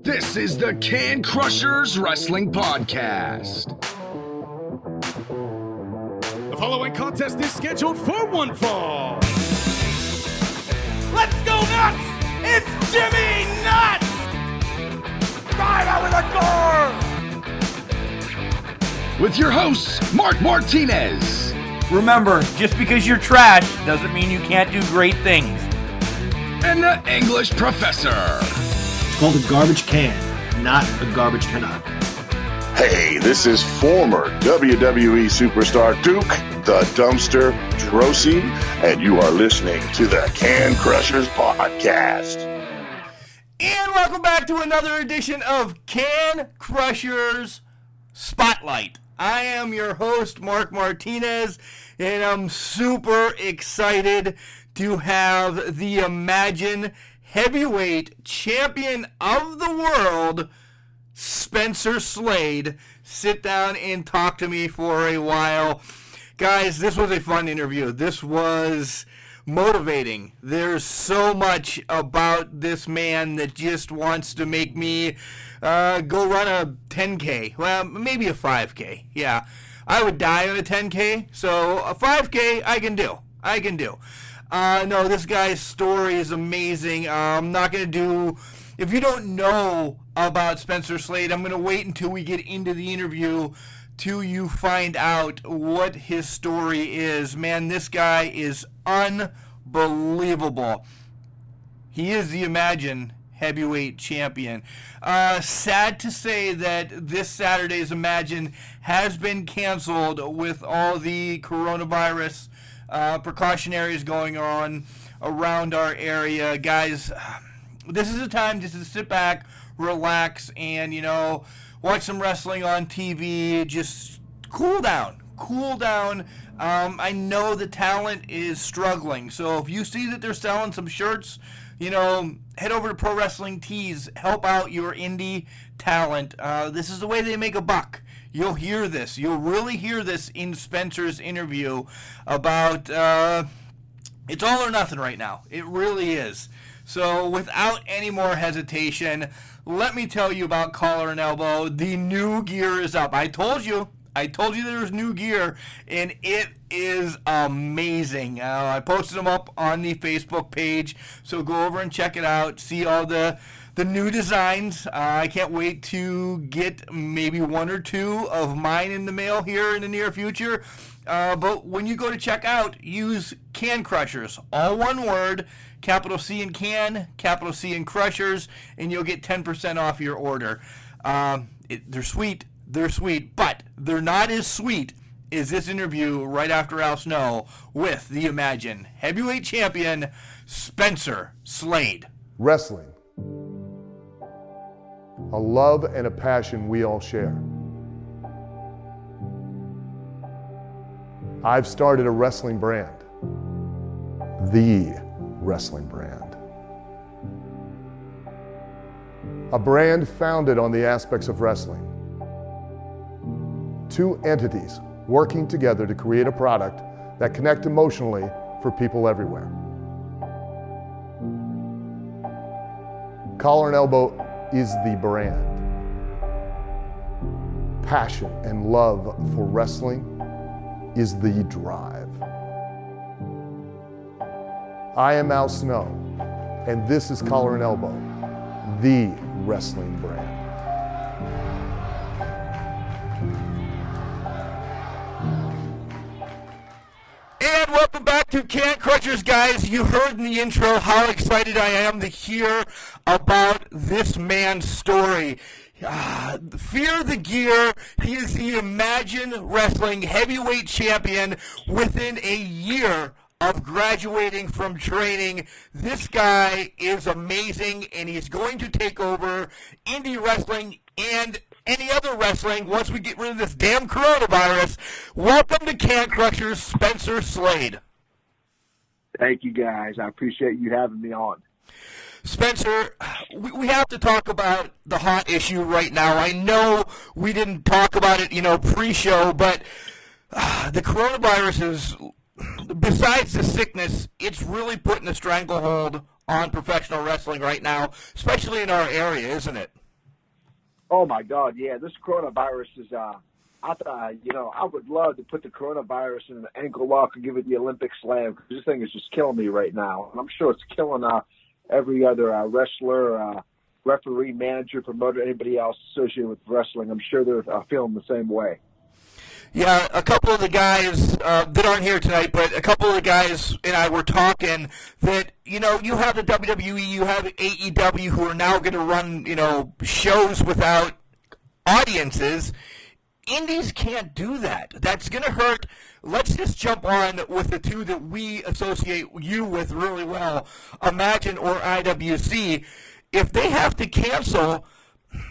This is the Can Crushers Wrestling Podcast. The following contest is scheduled for one fall. Let's go nuts! It's Jimmy Nuts! Drive out with a car! With your hosts, Mark Martinez Remember, just because you're trash doesn't mean you can't do great things. and the English Professor. It's called a garbage can, not a garbage cannot. Hey, this is former WWE superstar Duke, the dumpster Droese, and you are listening to the Can Crushers Podcast. And welcome back to another edition of Can Crushers Spotlight. I am your host, Mark Martinez, and I'm super excited to have the Imagine Heavyweight Champion of the World, Spencer Slade, sit down and talk to me for a while. Guys, this was a fun interview. This was motivating. There's so much about this man that just wants to make me uh, go run a 10K. Well, maybe a 5K. Yeah. I would die on a 10K, so a 5K I can do. I can do. Uh, no, this guy's story is amazing. Uh, I'm not going to do. If you don't know about Spencer Slade, I'm going to wait until we get into the interview till you find out what his story is. Man, this guy is unbelievable. He is the Imagine heavyweight champion. Uh, sad to say that this Saturday's Imagine has been canceled with all the coronavirus uh, precautionaries going on around our area. Guys, this is a time just to sit back, relax, and, you know, watch some wrestling on TV. Just cool down. Cool down. Um, I know the talent is struggling. So if you see that they're selling some shirts, you know, head over to Pro Wrestling Tees. Help out your indie talent. Uh, this is the way they make a buck. You'll hear this. You'll really hear this in Spencer's interview about. Uh, it's all or nothing right now. It really is. So, without any more hesitation, let me tell you about Collar and Elbow. The new gear is up. I told you. I told you there was new gear, and it is amazing. Uh, I posted them up on the Facebook page, so go over and check it out. See all the the new designs. Uh, I can't wait to get maybe one or two of mine in the mail here in the near future. Uh, but when you go to check out, use Can Crushers, all one word, capital C in Can, capital C in Crushers, and you'll get 10% off your order. Um, it, they're sweet, they're sweet, but they're not as sweet as this interview right after Al Snow with the Imagine heavyweight champion Spencer Slade. Wrestling. A love and a passion we all share. I've started a wrestling brand. The wrestling brand. A brand founded on the aspects of wrestling. Two entities working together to create a product that connect emotionally for people everywhere. Collar and Elbow is the brand. Passion and love for wrestling is the drive. I am Al Snow, and this is Collar and Elbow, the wrestling brand. And welcome back to Can Crushers, guys. You heard in the intro how excited I am to hear about this man's story. Ah, fear the gear. He is the Imagine Wrestling heavyweight champion within a year of graduating from training. This guy is amazing, and he's going to take over indie wrestling and any other wrestling once we get rid of this damn coronavirus. Welcome to Can Crushers, Spencer Slade. Thank you guys. I appreciate you having me on. Spencer, we, we have to talk about the hot issue right now. I know we didn't talk about it, you know, pre-show, but uh, the coronavirus is, besides the sickness, it's really putting a stranglehold on professional wrestling right now, especially in our area, isn't it? Oh my God, yeah, this coronavirus is. uh I thought, you know, I would love to put the coronavirus in an ankle lock and give it the Olympic slam because this thing is just killing me right now, and I'm sure it's killing uh, every other uh, wrestler, uh, referee, manager, promoter, anybody else associated with wrestling. I'm sure they're uh, feeling the same way. Yeah, a couple of the guys uh, that aren't here tonight, but a couple of the guys and I were talking that you know you have the WWE, you have AEW who are now going to run you know shows without audiences. Indies can't do that. That's going to hurt. Let's just jump on with the two that we associate you with really well, Imagine or IWC. If they have to cancel,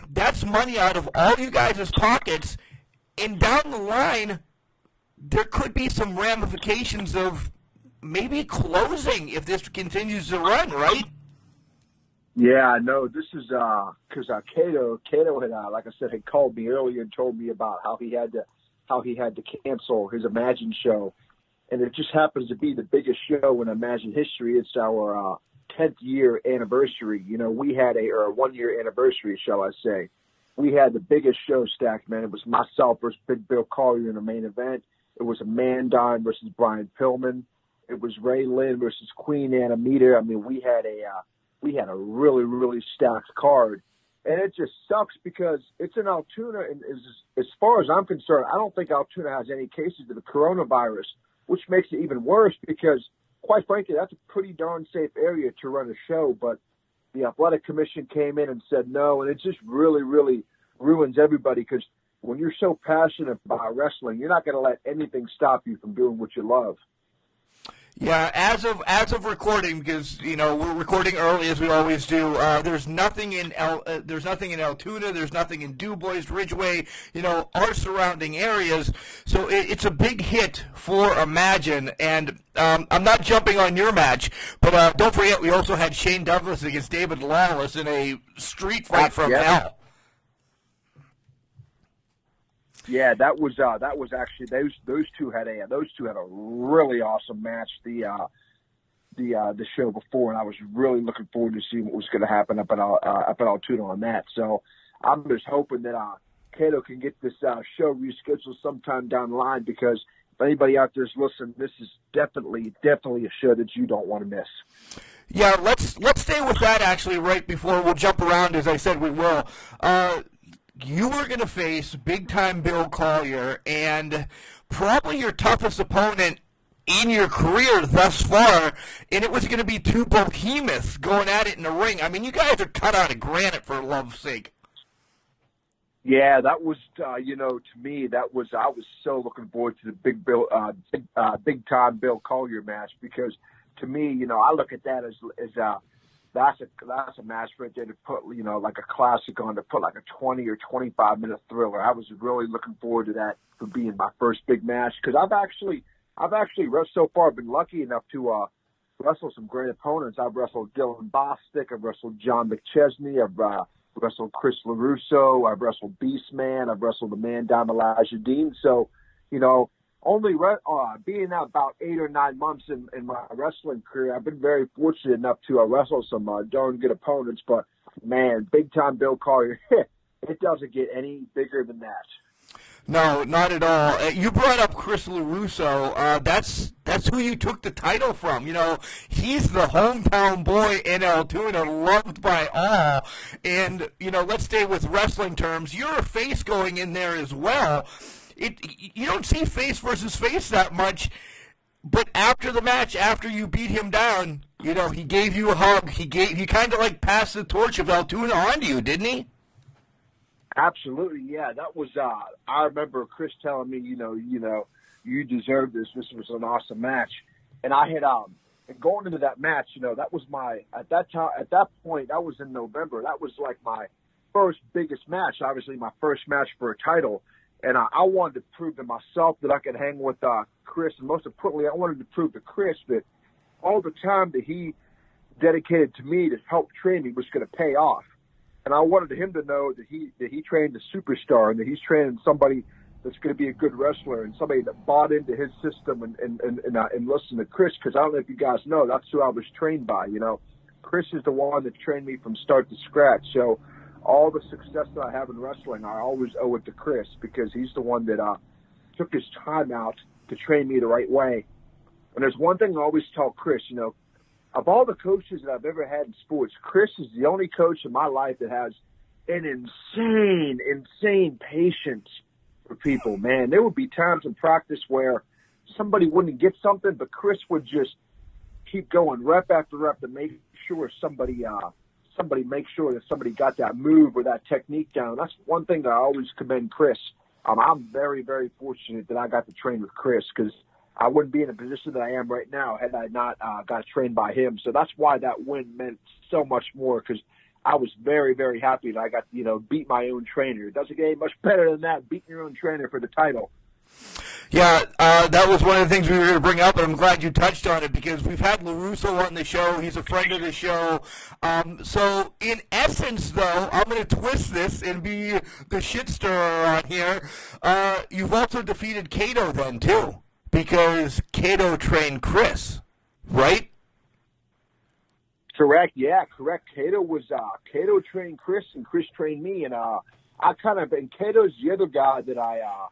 that's money out of all you guys' pockets and down the line, there could be some ramifications of maybe closing if this continues to run, right? Yeah, no, this is because uh, uh, Cato, Cato had, uh, like I said, had called me earlier and told me about how he had to, how he had to cancel his Imagine show, and it just happens to be the biggest show in Imagine history. It's our uh, 10th year anniversary. You know, we had a or one year anniversary, shall I say? we had the biggest show stacked, man. It was myself versus Big Bill Collier in the main event. It was a Amandine versus Brian Pillman. It was Ray Lynn versus Queen Anna Meter. I mean, we had a uh, we had a really really stacked card, and it just sucks because it's in Altoona, and as as far as I'm concerned, I don't think Altoona has any cases of the coronavirus, which makes it even worse because, quite frankly, that's a pretty darn safe area to run a show, but the athletic commission came in and said no, and it just really, really ruins everybody because when you're so passionate about wrestling, you're not going to let anything stop you from doing what you love. Yeah, as of as of recording, because you know we're recording early as we always do. Uh, there's nothing in El, uh, there's nothing in Altoona. There's nothing in Dubois, Ridgway. You know our surrounding areas. So it, it's a big hit for Imagine, and um, I'm not jumping on your match, but uh, don't forget we also had Shane Douglas against David Lawless in a street fight from yep. hell. Yeah, that was uh, that was actually those those two had a those two had a really awesome match the uh, the uh, the show before, and I was really looking forward to seeing what was going to happen up at uh, up at Altoona on that. So I'm just hoping that uh, Cato can get this uh, show rescheduled sometime down the line because if anybody out there's listening, this is definitely definitely a show that you don't want to miss. Yeah, let's let's stay with that actually right before we'll jump around as I said we will. Uh, you were going to face big time Bill Collier and probably your toughest opponent in your career thus far, and it was going to be two behemoths going at it in the ring. I mean, you guys are cut out of granite for love's sake. Yeah, that was uh, you know to me that was I was so looking forward to the big Bill uh, big, uh, big time Bill Collier match because to me you know I look at that as as uh, that's a that's a match right there to put you know like a classic on to put like a 20 or 25 minute thriller. I was really looking forward to that for being my first big match because I've actually I've actually so far been lucky enough to uh, wrestle some great opponents. I've wrestled Dylan Bostick, I've wrestled John McChesney, I've uh, wrestled Chris LaRusso, I've wrestled Beastman, I've wrestled the man down Elijah Dean. So, you know, only re- uh, being about eight or nine months in, in my wrestling career, I've been very fortunate enough to uh, wrestle some uh, darn good opponents. But man, big time Bill Collier, it doesn't get any bigger than that. No, not at all. Uh, you brought up Chris LaRusso. Uh, that's that's who you took the title from. You know, he's the hometown boy in Altoona, loved by all. And you know, let's stay with wrestling terms. You're a face going in there as well it you don't see face versus face that much. But after the match, after you beat him down, you know he gave you a hug. He gave he kind of like passed the torch of Altoona on to you, didn't he? Absolutely, yeah. That was. uh I remember Chris telling me, you know, you know, you deserve this. This was an awesome match, and I had um. And going into that match, you know, that was my at that time at that point that was in November. That was like my first biggest match. Obviously, my first match for a title and I, I wanted to prove to myself that I could hang with uh, Chris, and most importantly, I wanted to prove to Chris that all the time that he dedicated to me to help train me was going to pay off. And I wanted him to know that he that he trained a superstar and that he's training somebody that's going to be a good wrestler and somebody that bought into his system and and and, and, uh, and listened to Chris because I don't know if you guys know that's who I was trained by. You know, Chris is the one that trained me from start to scratch. So all the success that I have in wrestling, I always owe it to Chris because he's the one that uh, took his time out to train me the right way. And there's one thing I always tell Chris, you know, of all the coaches that I've ever had in sports, Chris is the only coach in my life that has an insane, insane patience for people. Man, there would be times in practice where somebody wouldn't get something, but Chris would just keep going rep after rep to make sure somebody uh, somebody make sure that somebody got that move or that technique down. That's one thing that I always commend Chris. Um, I'm very very fortunate that I got to train with Chris because I wouldn't be in the position that I am right now had I not uh, got trained by him. So that's why that win meant so much more because I was very, very happy that I got, you know, beat my own trainer. It doesn't get any much better than that, beating your own trainer for the title. Yeah, uh, that was one of the things we were going to bring up, and I'm glad you touched on it because we've had LaRusso on the show. He's a friend of the show. Um, so, in essence, though, I'm going to twist this and be the shit stirrer on here. Uh, you've also defeated Cato then, too, because Cato trained Chris, right? Correct. Yeah, correct. Cato was uh Cato trained Chris and Chris trained me and uh I kind of and Cato's the other guy that I uh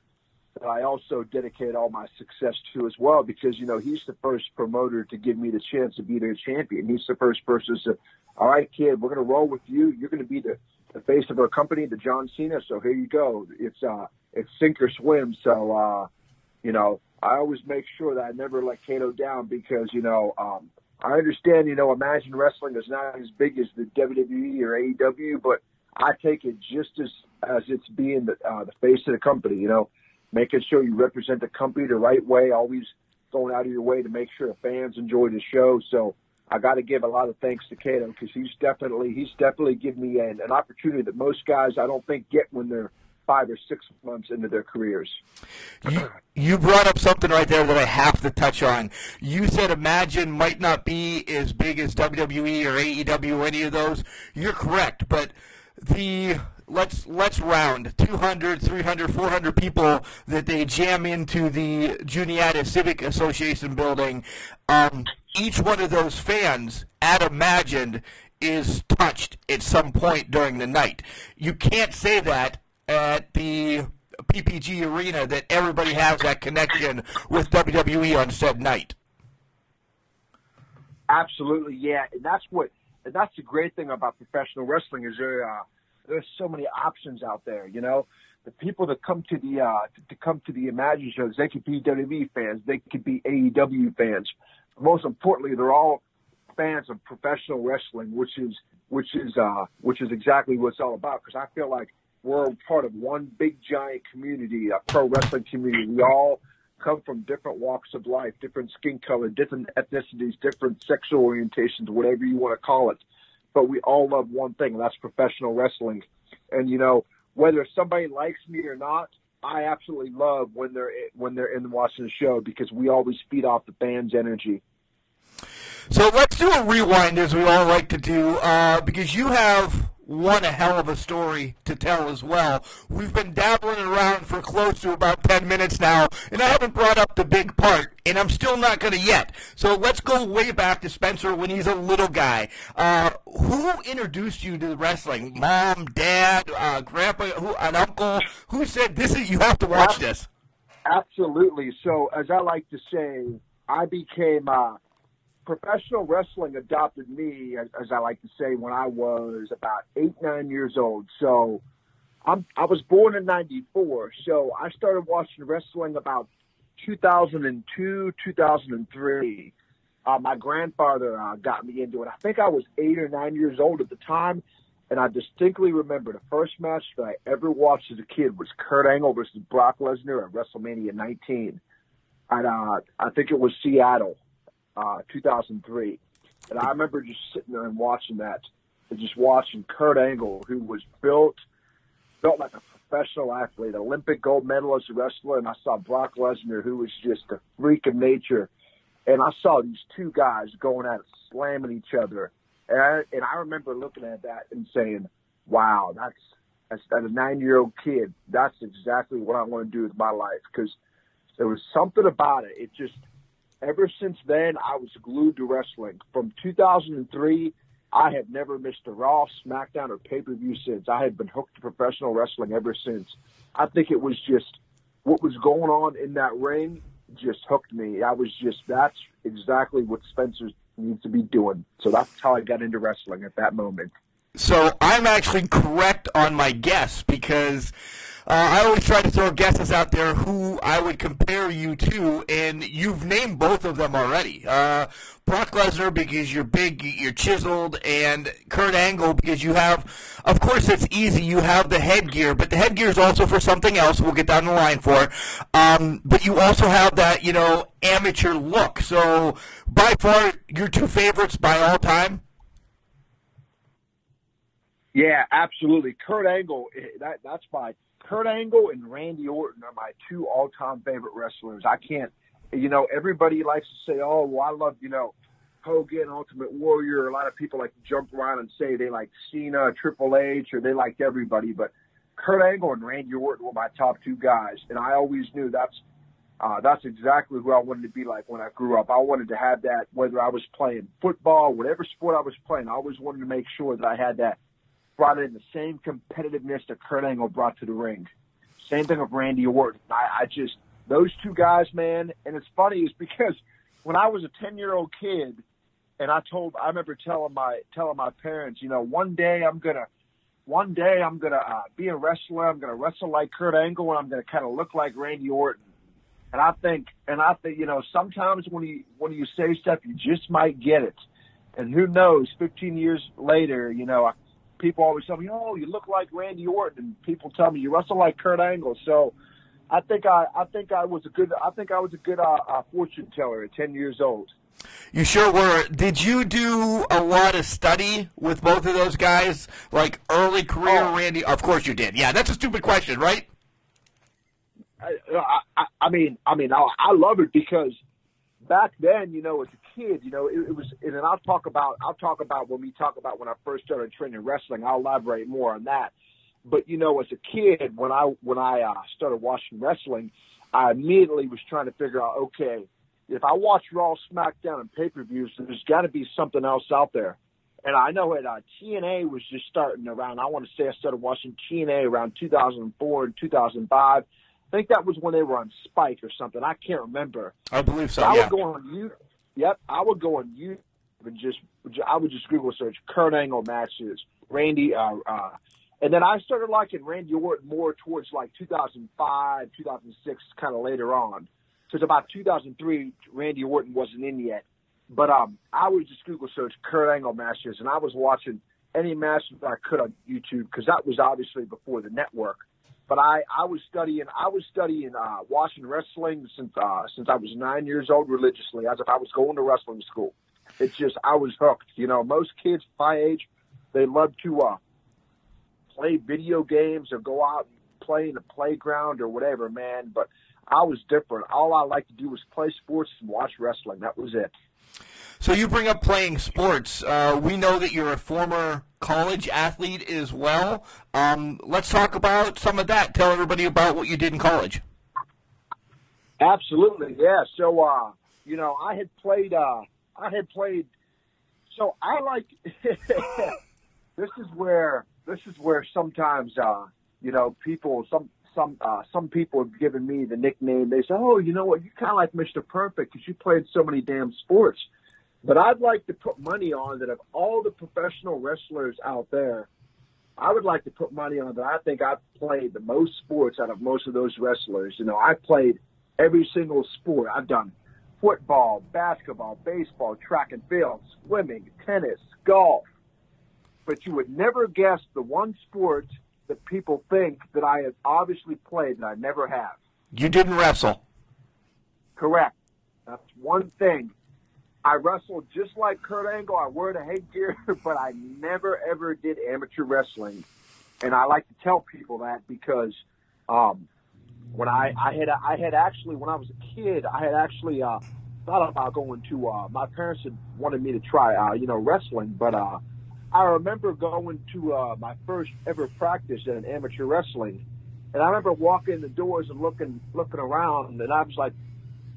that I also dedicate all my success to as well because you know he's the first promoter to give me the chance to be their champion. He's the first person to say, "All right, kid, we're to roll with you. You're to be the, the face of our company, the John Cena. So here you go. It's uh it's sink or swim. So uh you know I always make sure that I never let Cato down because you know um I understand, you know, Imagine Wrestling is not as big as the WWE or AEW, but I take it just as as it's being the uh, the face of the company. You know, making sure you represent the company the right way, always going out of your way to make sure the fans enjoy the show. So I got to give a lot of thanks to Cato because he's definitely he's definitely given me an, an opportunity that most guys I don't think get when they're five or six months into their careers. You, you brought up something right there that I have to touch on. You said Imagine might not be as big as WWE or AEW or any of those. You're correct, but the let's let's round 200 300 400 people that they jam into the juniata civic association building. Um, each one of those fans at imagined is touched at some point during the night. You can't say that at the PPG Arena that everybody has that connection with WWE on said night. Absolutely, yeah, and that's what and that's the great thing about professional wrestling is there uh, there's so many options out there. You know, the people that come to the uh, to, come to the Imagine shows, they could be WWE fans, they could be AEW fans. Most importantly, they're all fans of professional wrestling, which is which is uh, which is exactly what it's all about. Because I feel like we're part of one big giant community, a pro wrestling community. We all come from different walks of life, different skin color, different ethnicities, different sexual orientations, whatever you want to call it. But we all love one thing, and that's professional wrestling. And you know, whether somebody likes me or not, I absolutely love when they're when they're in watching the show because we always feed off the fans' energy. So let's do a rewind, as we all like to do, uh, because you have one a hell of a story to tell as well. We've been dabbling around for close to about 10 minutes now, and I haven't brought up the big part, and I'm still not going to yet. So let's go way back to Spencer when he's a little guy. Uh, who introduced you to wrestling? Mom, dad, uh, grandpa, who, an uncle? Who said this is, you have to watch this? Absolutely. So, as I like to say, I became, uh, professional wrestling adopted me, as, as, I like to say, when I was about eight, nine years old. So I'm, I was born in 94. So I started watching wrestling about 2002, 2003. Uh, my grandfather uh, got me into it. I think I was eight or nine years old at the time. And I distinctly remember the first match that I ever watched as a kid was Kurt Angle versus Brock Lesnar at WrestleMania 19. And, uh, I think it was Seattle uh, 2003. And I remember just sitting there and watching that, and just watching Kurt Angle, who was built, built like a professional athlete, Olympic gold medalist wrestler, and I saw Brock Lesnar, who was just a freak of nature. And I saw these two guys going at it, slamming each other. And I, and I remember looking at that and saying, wow, that's, as, as a nine year old kid, that's exactly what I want to do with my life. Because there was something about it. It just, ever since then, I was glued to wrestling. From 2003 I have never missed a Raw, SmackDown, or pay per view since. I had been hooked to professional wrestling ever since. I think it was just what was going on in that ring just hooked me. I was just that's exactly what Spencer needs to be doing. So that's how I got into wrestling at that moment. So I'm actually correct on my guess because I always try to throw guesses out there who I would compare you to, and you've named both of them already. Uh, Brock Lesnar because you're big, you're chiseled, and Kurt Angle because you have, of course, it's easy. You have the headgear, but the headgear is also for something else. We'll get down the line for. Um, but you also have that, you know, amateur look. So by far, your two favorites by all time. Yeah, absolutely. Kurt Angle, eh, that that's my Kurt Angle and Randy Orton are my two all-time favorite wrestlers. I can't, you know, everybody likes to say, "Oh, well, I love you know Hogan, Ultimate Warrior." A lot of people like to jump around and say they like Cena, Triple H, or they liked everybody, but Kurt Angle and Randy Orton were my top two guys, and I always knew that's uh, that's exactly who I wanted to be like when I grew up. I wanted to have that, whether I was playing football, whatever sport I was playing. I always wanted to make sure that I had that brought in the same competitiveness that Kurt Angle brought to the ring. Same thing with Randy Orton. I, I just those two guys, man. And it's funny is because when I was a ten year old kid, and I told I remember telling my telling my parents, you know, one day I'm gonna one day I'm gonna uh, be a wrestler. I'm gonna wrestle like Kurt Angle, and I'm gonna kind of look like Randy Orton. And I think, and I think, you know, sometimes when you when you say stuff, you just might get it. And who knows? 15 years later, you know, people always tell me, "Oh, you look like Randy Orton," and people tell me you wrestle like Kurt Angle. So, I think I, I think I was a good, I think I was a good uh, uh, fortune teller at ten years old. You sure were. Did you do a lot of study with both of those guys, like early career Oh. Randy? Of course you did. Yeah, that's a stupid question, right? I, I, I mean, I mean, I, I love it because back then, you know, as a kid, you know, it, it was, and then I'll talk about, I'll talk about when we talk about when I first started training wrestling. I'll elaborate more on that. But you know, as a kid, when I when I uh, started watching wrestling, I immediately was trying to figure out, okay, if I watch Raw, SmackDown, and pay per views, there's got to be something else out there. And I know it. Uh, TNA was just starting around. I want to say I started watching TNA around 2004 and 2005. I think that was when they were on Spike or something. I can't remember. I believe so. I yeah. would go on you. Yep, I would go on YouTube and just I would just Google search Kurt Angle matches, Randy, uh, uh, and then I started liking Randy Orton more towards like 2005, 2006, kind of later on. Because about 2003, Randy Orton wasn't in yet. But um, I would just Google search Kurt Angle matches, and I was watching any matches I could on YouTube because that was obviously before the network. But I, I was studying I was studying uh, watching wrestling since uh, since I was nine years old religiously, as if I was going to wrestling school. It's just I was hooked. You know, most kids my age, they love to uh, play video games or go out and play in the playground or whatever, man. But I was different. All I liked to do was play sports and watch wrestling. That was it. So you bring up playing sports. Uh, we know that you're a former college athlete as well. Um, let's talk about some of that. Tell everybody about what you did in college. Absolutely, yeah. So, uh, you know, I had played. Uh, I had played. So I like. this is where this is where sometimes, uh, you know, people some some uh, some people have given me the nickname. They say, "Oh, you know what? You kind of like Mr. Perfect because you played so many damn sports." But I'd like to put money on that of all the professional wrestlers out there, I would like to put money on that. I think I've played the most sports out of most of those wrestlers. You know, I've played every single sport. I've done football, basketball, baseball, track and field, swimming, tennis, golf. But you would never guess the one sport that people think that I have obviously played that I never have. You didn't wrestle. Correct. That's one thing. I wrestled just like Kurt Angle. I wear the headgear, but I never ever did amateur wrestling. And I like to tell people that because um, when I, I had I had actually when I was a kid, I had actually uh, thought about going to. Uh, my parents had wanted me to try, uh, you know, wrestling, but uh, I remember going to uh, my first ever practice an amateur wrestling, and I remember walking in the doors and looking looking around, and I was like,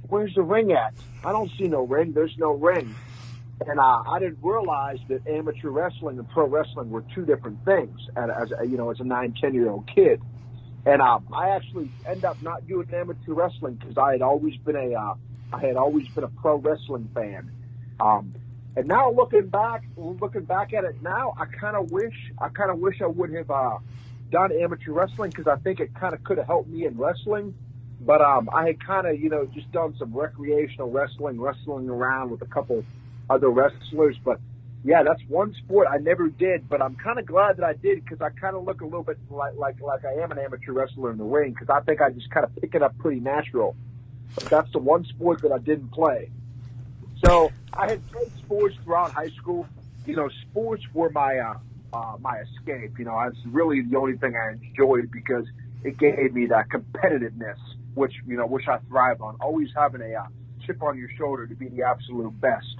"Where's the ring at? I don't see no ring. There's no ring." and uh, I didn't realize that amateur wrestling and pro wrestling were two different things. As a, you know, as a nine, ten year old kid, and um, I actually end up not doing amateur wrestling because I had always been a, uh, I had always been a pro wrestling fan. Um, and now looking back, looking back at it now, I kind of wish, I kind of wish I would have uh, done amateur wrestling because I think it kind of could have helped me in wrestling. But um, I had kind of, you know, just done some recreational wrestling, wrestling around with a couple other wrestlers. But yeah, that's one sport I never did. But I'm kind of glad that I did because I kind of look a little bit like like like I am an amateur wrestler in the ring because I think I just kind of pick it up pretty natural. But that's the one sport that I didn't play. So I had played sports throughout high school. You know, sports were my uh, uh, my escape. You know, it's really the only thing I enjoyed because it gave me that competitiveness, which you know, which I thrive on. Always having a uh, chip on your shoulder to be the absolute best.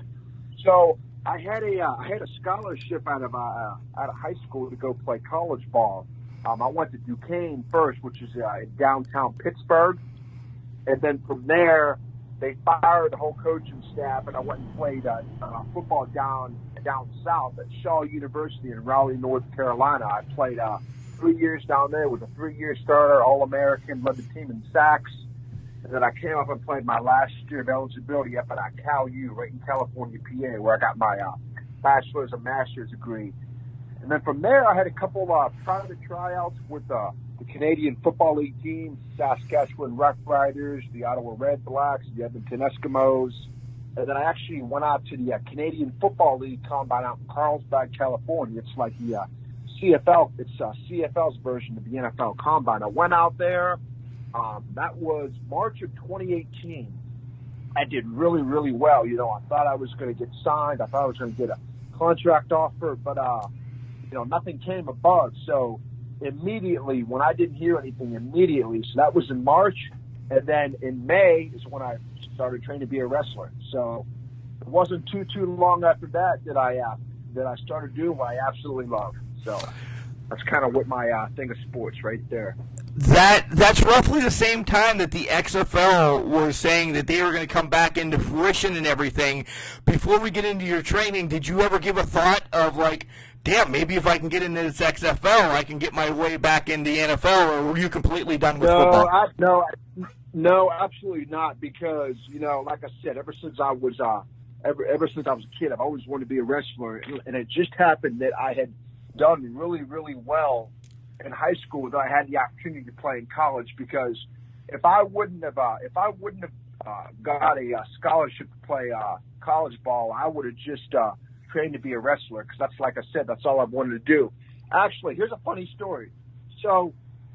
So I had a uh, I had a scholarship out of uh, out of high school to go play college ball. Um, I went to Duquesne first, which is uh, in downtown Pittsburgh, and then from there they fired the whole coaching staff, and I went and played uh, uh, football down down south at Shaw University in Raleigh, North Carolina. I played uh, three years down there, was a three-year starter, All-American, led the team in sacks. And then I came up and played my last year of eligibility up at Cal U, right in California, PA, where I got my uh, bachelor's and master's degree. And then from there, I had a couple uh, private tryouts with uh, the Canadian Football League team, Saskatchewan Rough Riders, the Ottawa Red Blacks, the Edmonton Eskimos. And then I actually went out to the uh, Canadian Football League combine out in Carlsbad, California. It's like the uh, CFL, it's uh, CFL's version of the NFL combine. I went out there. Um, that was March of 2018. I did really, really well. You know, I thought I was going to get signed. I thought I was going to get a contract offer, but, uh, you know, nothing came above. So immediately, when I didn't hear anything immediately, so that was in March. And then in May is when I started training to be a wrestler. So it wasn't too too long after that that I uh, that I started doing what I absolutely love. So that's kind of what my uh, thing of sports right there. That that's roughly the same time that the XFL was saying that they were going to come back into fruition and everything. Before we get into your training, did you ever give a thought of like, damn, maybe if I can get into this XFL, I can get my way back in the NFL, or were you completely done with no, football? I, no, no, absolutely not. Because you know, like I said, ever since I was uh, ever ever since I was a kid, I've always wanted to be a wrestler, and it just happened that I had done really, really well in high school that I had the opportunity to play in college. Because if I wouldn't have, uh, if I wouldn't have uh, got a uh, scholarship to play uh, college ball, I would have just uh, trained to be a wrestler. Because that's like I said, that's all I wanted to do. Actually, here's a funny story. So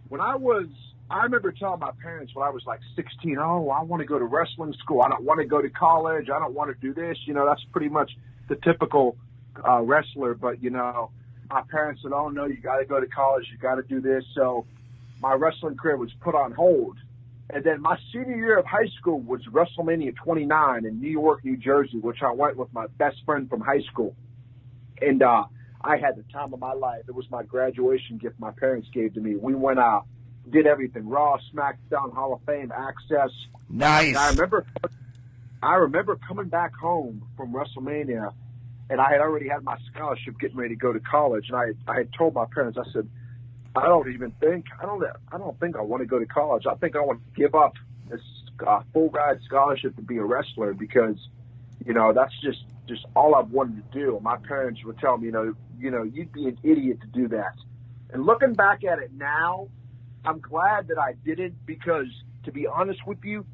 when I was I remember telling my parents when I was like 16, oh, I want to go to wrestling school. I don't want to go to college. I don't want to do this. You know, that's pretty much the typical uh, wrestler. But, you know, my parents said, oh, no, you got to go to college. You got to do this. So my wrestling career was put on hold. And then my senior year of high school was WrestleMania 29 in New York, New Jersey, which I went with my best friend from high school. And uh, I had the time of my life. It was my graduation gift my parents gave to me. We went out did everything Raw, SmackDown, Hall of Fame, Axxess. Nice. And I remember, I remember coming back home from WrestleMania, and I had already had my scholarship, getting ready to go to college, and I I had told my parents, I said, I don't even think I don't I don't think I want to go to college. I think I want to give up this uh, full ride scholarship to be a wrestler because, you know, that's just just all I've wanted to do. My parents would tell me, you know, you know, you'd be an idiot to do that. And looking back at it now, I'm glad that I didn't because, to be honest with you,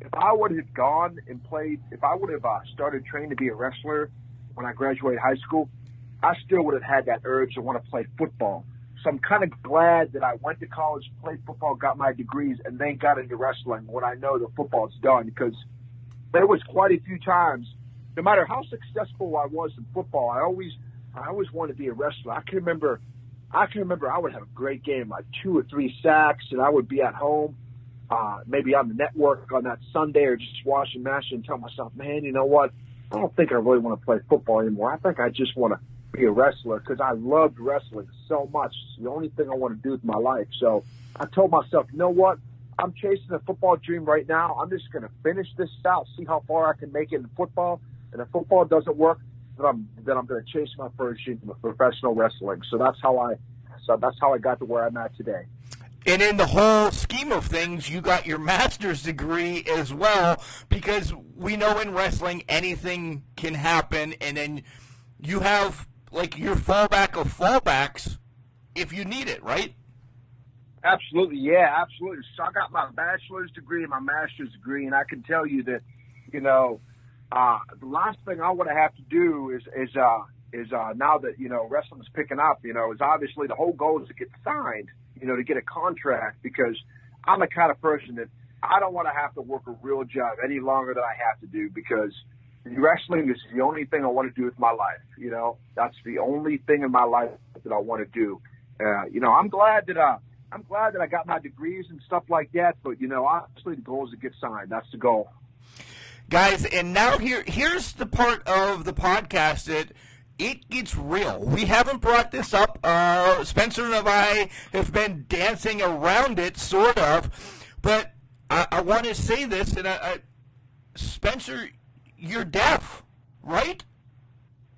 if I would have gone and played, if I would have uh, started training to be a wrestler when I graduated high school, I still would have had that urge to want to play football. So I'm kind of glad that I went to college, played football, got my degrees, and then got into wrestling when I know the football's done. Because there was quite a few times, no matter how successful I was in football, I always, I always wanted to be a wrestler. I can remember I can remember I would have a great game, like two or three sacks, and I would be at home, uh, maybe on the network on that Sunday or just watching match and tell myself, man, you know what? I don't think I really want to play football anymore. I think I just want to be a wrestler because I loved wrestling so much. It's the only thing I want to do with my life. So I told myself, you know what? I'm chasing a football dream right now. I'm just going to finish this out, see how far I can make it in football. And if football doesn't work, then I'm then I'm going to chase my first dream of professional wrestling. So that's how I so that's how I got to where I'm at today. And in the whole scheme of things, you got your master's degree as well, because we know in wrestling anything can happen, and then you have like your fallback of fallbacks if you need it, right? Absolutely, yeah, absolutely. So I got my bachelor's degree and my master's degree, and I can tell you that, you know, uh, the last thing I want to have to do is is uh, is uh, now that you know wrestling's picking up, you know, is obviously the whole goal is to get signed, you know, to get a contract because I'm the kind of person that I don't want to have to work a real job any longer than I have to do because wrestling is the only thing I want to do with my life. You know, that's the only thing in my life that I want to do. Uh, you know, I'm glad that I, I'm glad that I got my degrees and stuff like that. But you know, obviously the goal is to get signed. That's the goal. Guys, and now here here's the part of the podcast that it gets real. We haven't brought this up. Uh, Spencer and I have been dancing around it, sort of. But I, I want to say this, and I, I, Spencer, you're deaf, right?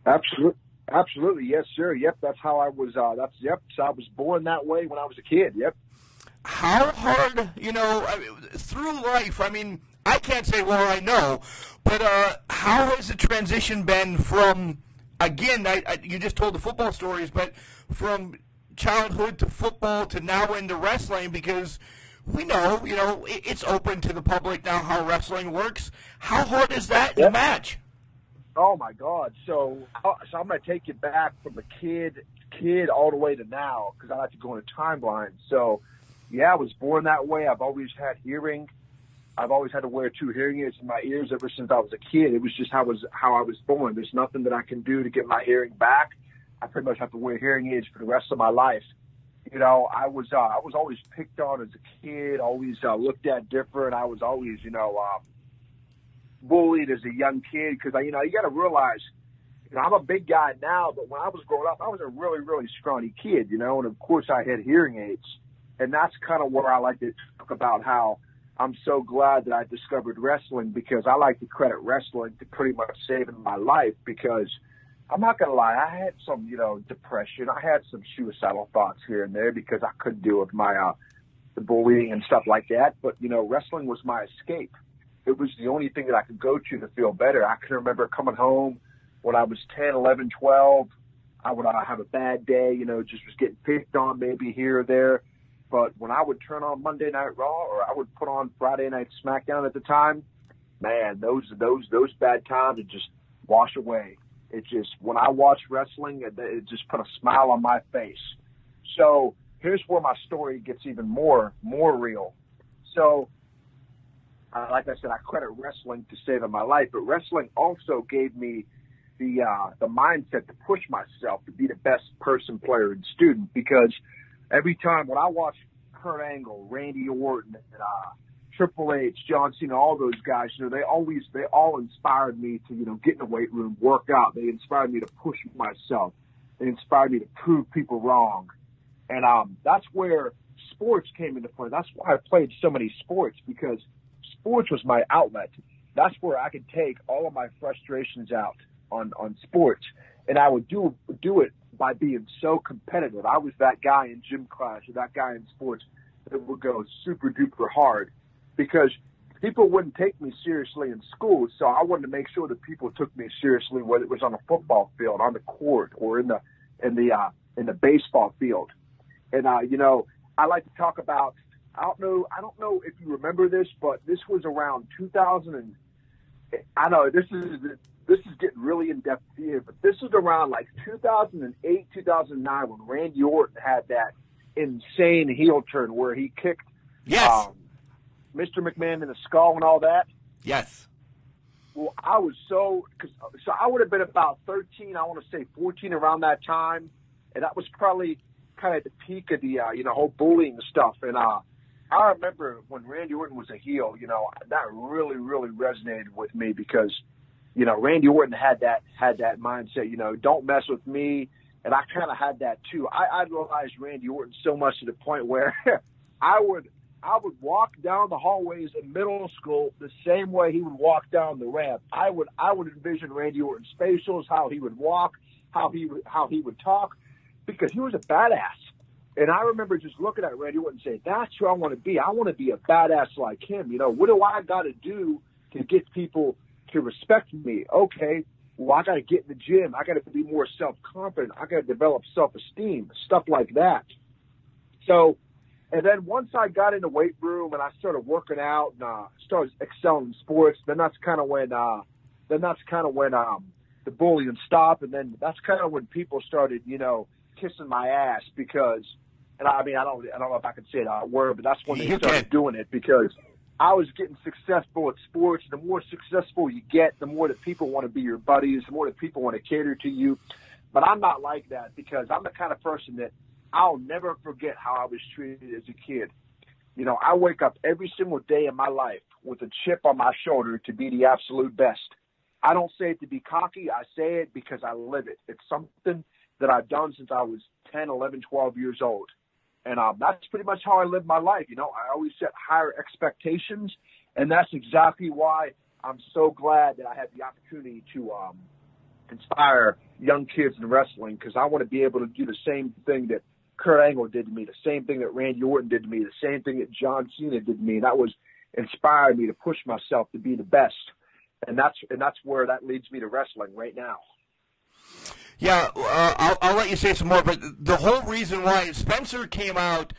Absolutely. Absolutely, yes, sir. Yep, that's how I was. Uh, that's yep. So I was born that way when I was a kid. Yep. How hard, you know, through life? I mean, I can't say, well, I know, but uh, how has the transition been from? Again, I, I, you just told the football stories, but from childhood to football to now into wrestling, because we know, you know, it, it's open to the public now how wrestling works. How hard is that in Yep. a match? Oh my God! So, uh, so I'm going to take you back from the kid, kid, all the way to now because I like to go in a timeline. So, yeah, I was born that way. I've always had hearing. I've always had to wear two hearing aids in my ears ever since I was a kid. It was just how was how I was born. There's nothing that I can do to get my hearing back. I pretty much have to wear hearing aids for the rest of my life. You know, I was uh, I was always picked on as a kid, always uh, looked at different. I was always, you know, um, bullied as a young kid because I, you know you got to realize you know, I'm a big guy now, but when I was growing up, I was a really, really scrawny kid, you know, and of course I had hearing aids. And that's kind of where I like to talk about how I'm so glad that I discovered wrestling because I like to credit wrestling to pretty much saving my life because I'm not to lie, I had some, you know, depression. I had some suicidal thoughts here and there because I couldn't deal with my, uh, the bullying and stuff like that. But, you know, wrestling was my escape. It was the only thing that I could go to to feel better. I can remember coming home when I was 10, 11, 12, I would uh, have a bad day, you know, just was getting picked on maybe here or there. But when I would turn on Monday Night Raw or I would put on Friday Night SmackDown at the time, man, those those those bad times would just wash away. It just when I watch wrestling, it, it just put a smile on my face. So here's where my story gets even more more real. So uh, like I said, I credit wrestling to saving my life, but wrestling also gave me the uh, the mindset to push myself to be the best person, player, and student. Because every time when I watch Kurt Angle, Randy Orton, and uh, Triple H, John Cena, all those guys, you know, they always they all inspired me to you know get in the weight room, work out. They inspired me to push myself. They inspired me to prove people wrong, and um, that's where sports came into play. That's why I played so many sports because sports was my outlet. That's where I could take all of my frustrations out on on sports, and I would do do it by being so competitive. I was that guy in gym class or that guy in sports that would go super duper hard because people wouldn't take me seriously in school. So I wanted to make sure that people took me seriously, whether it was on a football field, on the court, or in the in the uh, in the baseball field. And uh, you know, I like to talk about. I don't know. I don't know if you remember this, but this was around 2000 and I know this is this is getting really in depth here, but this is around like 2008, 2009 when Randy Orton had that insane heel turn where he kicked Yes. um, Mr. McMahon in the skull and all that. yes. Well, I was so cause, so I would have been about 13, I want to say 14 around that time, and that was probably kind of the peak of the uh, you know whole bullying stuff. And uh, I remember when Randy Orton was a heel, you know that really really resonated with me because you know Randy Orton had that had that mindset, you know, don't mess with me, and I kind of had that too. I idolized Randy Orton so much to the point where I would I would walk down the hallways in middle school the same way he would walk down the ramp. I would I would envision Randy Orton's facials, how he would walk, how he would how he would talk, because he was a badass. And I remember just looking at Randy Orton and saying, "That's who I want to be. I want to be a badass like him. You know, what do I got to do to get people to respect me? Okay, well, I got to get in the gym. I got to be more self confident. I got to develop self esteem, stuff like that. So, and then once I got in the weight room and I started working out and uh, started excelling in sports, then that's kind of when, uh, then that's kind of when um, the bullying stopped, and then that's kind of when people started, you know, kissing my ass because, and I mean, I don't, I don't know if I can say that word, but that's when they You started can. doing it because I was getting successful at sports. The more successful you get, the more that people want to be your buddies, the more that people want to cater to you. But I'm not like that because I'm the kind of person that I'll never forget how I was treated as a kid. You know, I wake up every single day in my life with a chip on my shoulder to be the absolute best. I don't say it to be cocky. I say it because I live it. It's something that I've done since I was 10, 11, 12 years old. And um, that's pretty much how I live my life. You know, I always set higher expectations, and that's exactly why I'm so glad that I had the opportunity to um, inspire young kids in wrestling because I want to be able to do the same thing that Kurt Angle did to me, the same thing that Randy Orton did to me, the same thing that John Cena did to me. And that was inspired me to push myself to be the best. And that's and that's where that leads me to wrestling right now. Yeah, uh, I'll, I'll let you say some more, but the whole reason why Spencer came out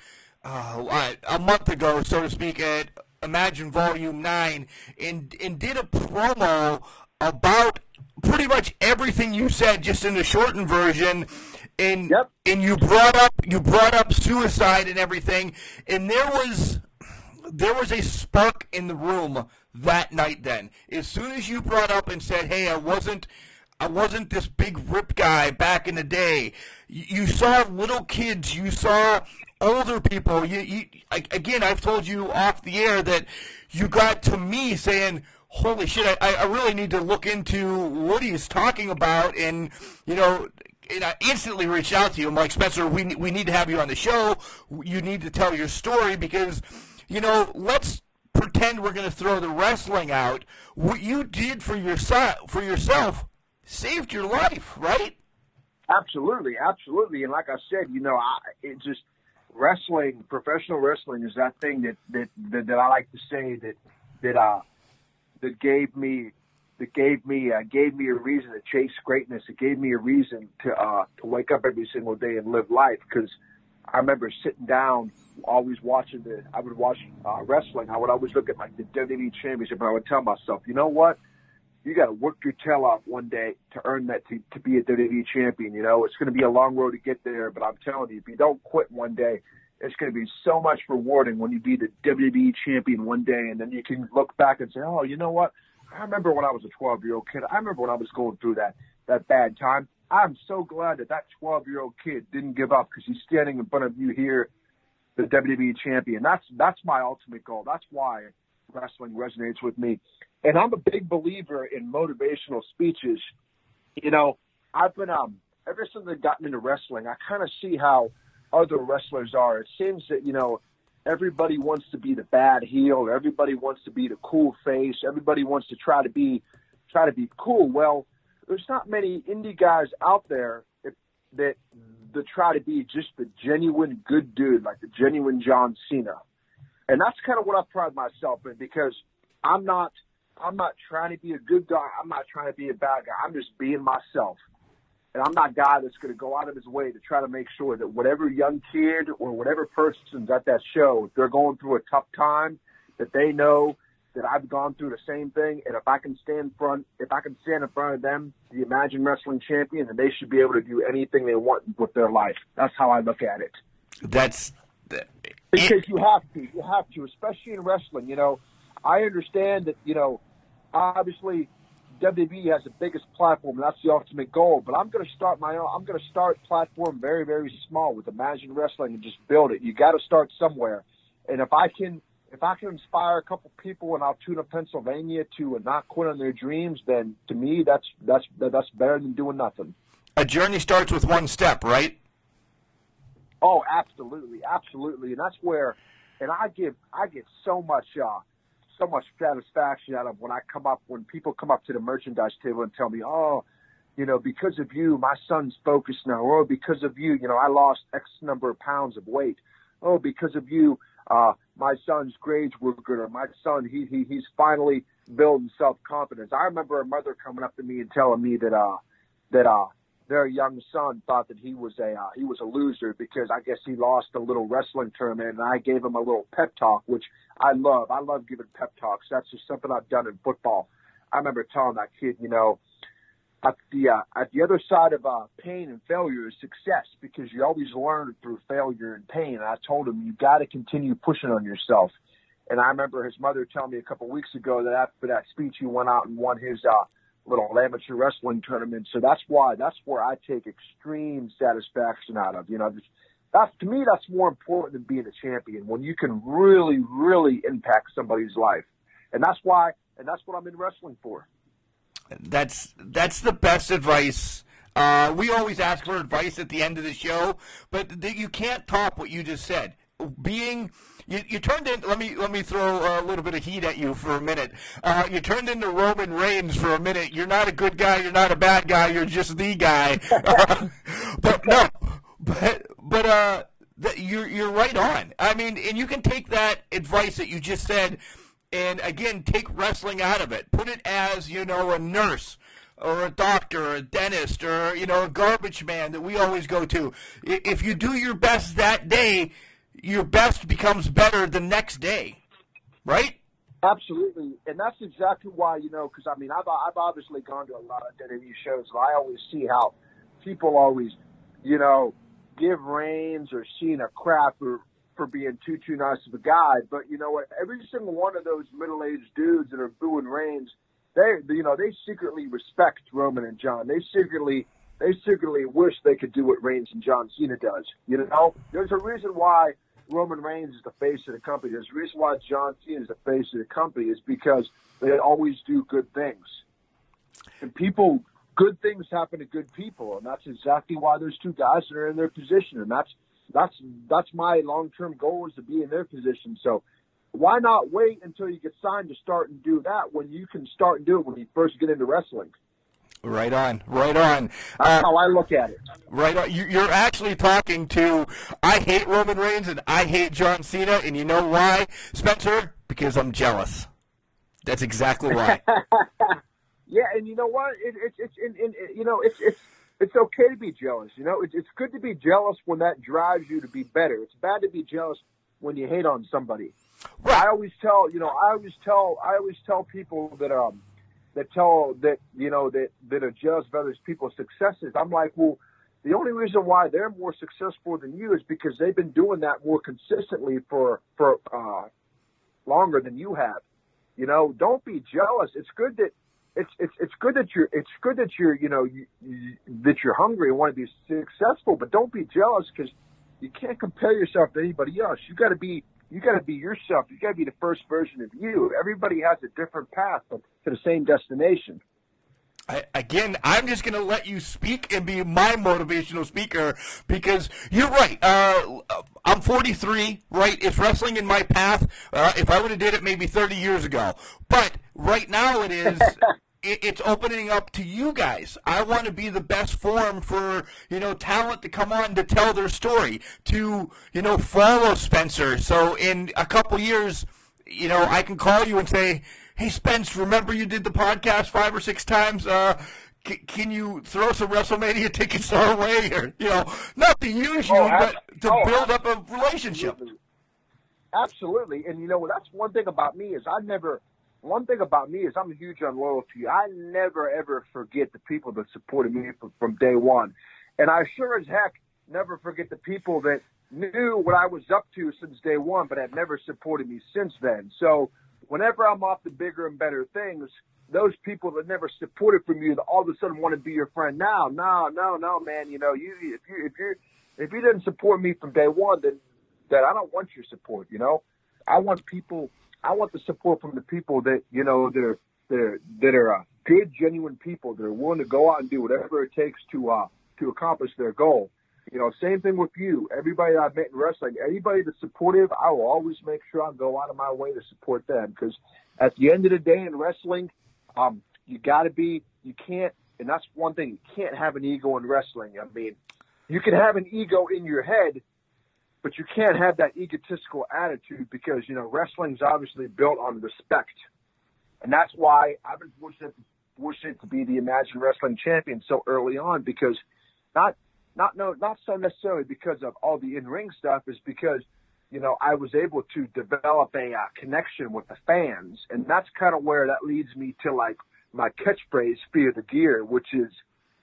uh, a month ago, so to speak, at Imagine Volume 9 and, and did a promo about pretty much everything you said, just in the shortened version. And, Yep. and you brought up you brought up suicide and everything, and there was there was a spark in the room that night then. As soon as you brought up and said, "Hey, I wasn't I wasn't this big rip guy back in the day." You, you saw little kids, you saw older people. You, you like, again, I've told you off the air that you got to me saying, "Holy shit, I, I really need to look into what he's talking about." And you know, and I instantly reached out to you. I'm like, Spencer, we we need to have you on the show. You need to tell your story because, you know, let's pretend we're going to throw the wrestling out. What you did for yourself for yourself saved your life, right? Absolutely, absolutely. And like I said, you know, I it just wrestling, professional wrestling is that thing that that that, that I like to say that that uh that gave me that gave me uh, gave me a reason to chase greatness. It gave me a reason to uh to wake up every single day and live life because I remember sitting down, always watching the. I would watch uh, wrestling. I would always look at like the WWE Championship, and I would tell myself, you know what? You got to work your tail off one day to earn that to, to be a WWE champion. You know, it's going to be a long road to get there, but I'm telling you, if you don't quit one day, it's going to be so much rewarding when you be the WWE champion one day, and then you can look back and say, oh, you know what? I remember when I was a 12 year old kid. I remember when I was going through that that bad time. I'm so glad that that 12 year old kid didn't give up because he's standing in front of you here, the WWE champion. That's that's my ultimate goal. That's why wrestling resonates with me. And I'm a big believer in motivational speeches. You know, I've been um ever since I've gotten into wrestling, I kind of see how other wrestlers are. It seems that you know everybody wants to be the bad heel, everybody wants to be the cool face. Everybody wants to try to be try to be cool. Well, there's not many indie guys out there that that, that try to be just the genuine good dude, like the genuine John Cena. And that's kind of what I pride myself in because I'm not I'm not trying to be a good guy. I'm not trying to be a bad guy. I'm just being myself. And I'm not a guy that's going to go out of his way to try to make sure that whatever young kid or whatever person's at that show, if they're going through a tough time, that they know that I've gone through the same thing. And if I can stand front, if I can stand in front of them, the Imagine Wrestling champion, then they should be able to do anything they want with their life. That's how I look at it. That's Because you have to, you have to, especially in wrestling. You know, I understand that. You know, obviously WWE has the biggest platform, and that's the ultimate goal. But I'm going to start my own. I'm going to start platform very, very small with Imagine Wrestling and just build it. You got to start somewhere. And if I can, if I can inspire a couple people in Altoona, Pennsylvania, to not quit on their dreams, then to me, that's that's that's better than doing nothing. a journey starts with one step, right? Oh, absolutely, absolutely, and that's where and I give I get so much uh, so much satisfaction out of when I come up when people come up to the merchandise table and tell me, oh, you know, because of you, my son's focused now. Or because of you, you know, I lost X number of pounds of weight. Oh, because of you, uh, my son's grades were good. Or my son, he he he's finally building self confidence. I remember a mother coming up to me and telling me that uh that uh their young son thought that he was a uh, he was a loser because I guess he lost a little wrestling tournament and I gave him a little pep talk, which I love. I love giving pep talks. That's just something I've done in football. I remember telling that kid, you know, at the uh, at the other side of uh, pain and failure is success because you always learn through failure and pain. And I told him you got to continue pushing on yourself. And I remember his mother telling me a couple weeks ago that after that speech, he went out and won his uh, little amateur wrestling tournament. So that's why that's where I take extreme satisfaction out of. You know, that's to me that's more important than being a champion when you can really, really impact somebody's life. And that's why, and that's what I'm in wrestling for. That's that's the best advice. Uh, we always ask for advice at the end of the show, but you can't top what you just said. Being you, you turned in. Let me let me throw a little bit of heat at you for a minute. Uh, you turned into Roman Reigns for a minute. You're not a good guy. You're not a bad guy. You're just the guy. but no, but but uh, you're you're right on. I mean, and you can take that advice that you just said and again take wrestling out of it. Put it as you know a nurse or a doctor or a dentist or you know a garbage man that we always go to. If you do your best that day, your best becomes better the next day, right? Absolutely, and that's exactly why you know because I mean I've I've obviously gone to a lot of WWE shows, and I always see how people always you know give Reigns or Cena crap or for being too too nice of a guy. But you know what? Every single one of those middle aged dudes that are booing Reigns, they you know they secretly respect Roman and John. They secretly they secretly wish they could do what Reigns and John Cena does. You know, there's a reason why Roman Reigns is the face of the company. There's a reason why John Cena is the face of the company is because they always do good things. And people, good things happen to good people, and that's exactly why there's two guys that are in their position, and that's that's that's my long term goal is to be in their position. So why not wait until you get signed to start and do that when you can start and do it when you first get into wrestling? Right on, right on. That's uh, how I look at it. Right on. You're actually talking to. I hate Roman Reigns and I hate John Cena, and you know why, Spencer? Because I'm jealous. That's exactly why. yeah, and you know what? It, it, it's in, in, you know it's it's it's okay to be jealous. You know, it's it's good to be jealous when that drives you to be better. It's bad to be jealous when you hate on somebody. Right. I always tell you know I always tell I always tell people that um that tell that you know that that are jealous of other people's successes. I'm like, well, the only reason why they're more successful than you is because they've been doing that more consistently for for uh, longer than you have. You know, don't be jealous. It's good that it's it's it's good that you're it's good that you're you know you, you, that you're hungry and want to be successful, but don't be jealous because you can't compare yourself to anybody else. You got to be you got to be yourself. You got to be the first version of you. Everybody has a different path but to the same destination. I, again, I'm just going to let you speak and be my motivational speaker because you're right. Uh, I'm 43, right? It's wrestling in my path. Uh, if I would have did it maybe 30 years ago, but right now it is. it's opening up to you guys. I want to be the best forum for, you know, talent to come on to tell their story, to, you know, follow Spencer. So in a couple years, you know, I can call you and say, hey, Spence, remember you did the podcast five or six times? Uh, c- can you throw some WrestleMania tickets our way? Or, you know, not to use you, oh, but to oh, build up a relationship. Absolutely. absolutely. And, you know, that's one thing about me is I never, one thing about me is I'm huge on loyalty. I never, ever forget the people that supported me from, from day one. And I sure as heck never forget the people that knew what I was up to since day one, but have never supported me since then. So, whenever I'm off to bigger and better things, those people that never supported from you, that all of a sudden want to be your friend now. No, no, no, man. You know, you if you if you if you didn't support me from day one, then that I don't want your support. You know, I want people. I want the support from the people that you know that are that are, that are uh, good, genuine people that are willing to go out and do whatever it takes to uh to accomplish their goal. You know, same thing with you. Everybody I've met in wrestling, anybody that's supportive, I will always make sure I go out of my way to support them because at the end of the day in wrestling, um, you got to be, you can't, and that's one thing, you can't have an ego in wrestling. I mean, you can have an ego in your head, but you can't have that egotistical attitude because, you know, wrestling's obviously built on respect. And that's why I've been fortunate, fortunate to be the Imagine Wrestling champion so early on because not not no not so necessarily because of all the in ring stuff is because you know I was able to develop a uh, connection with the fans and that's kind of where that leads me to like my catchphrase fear the gear which is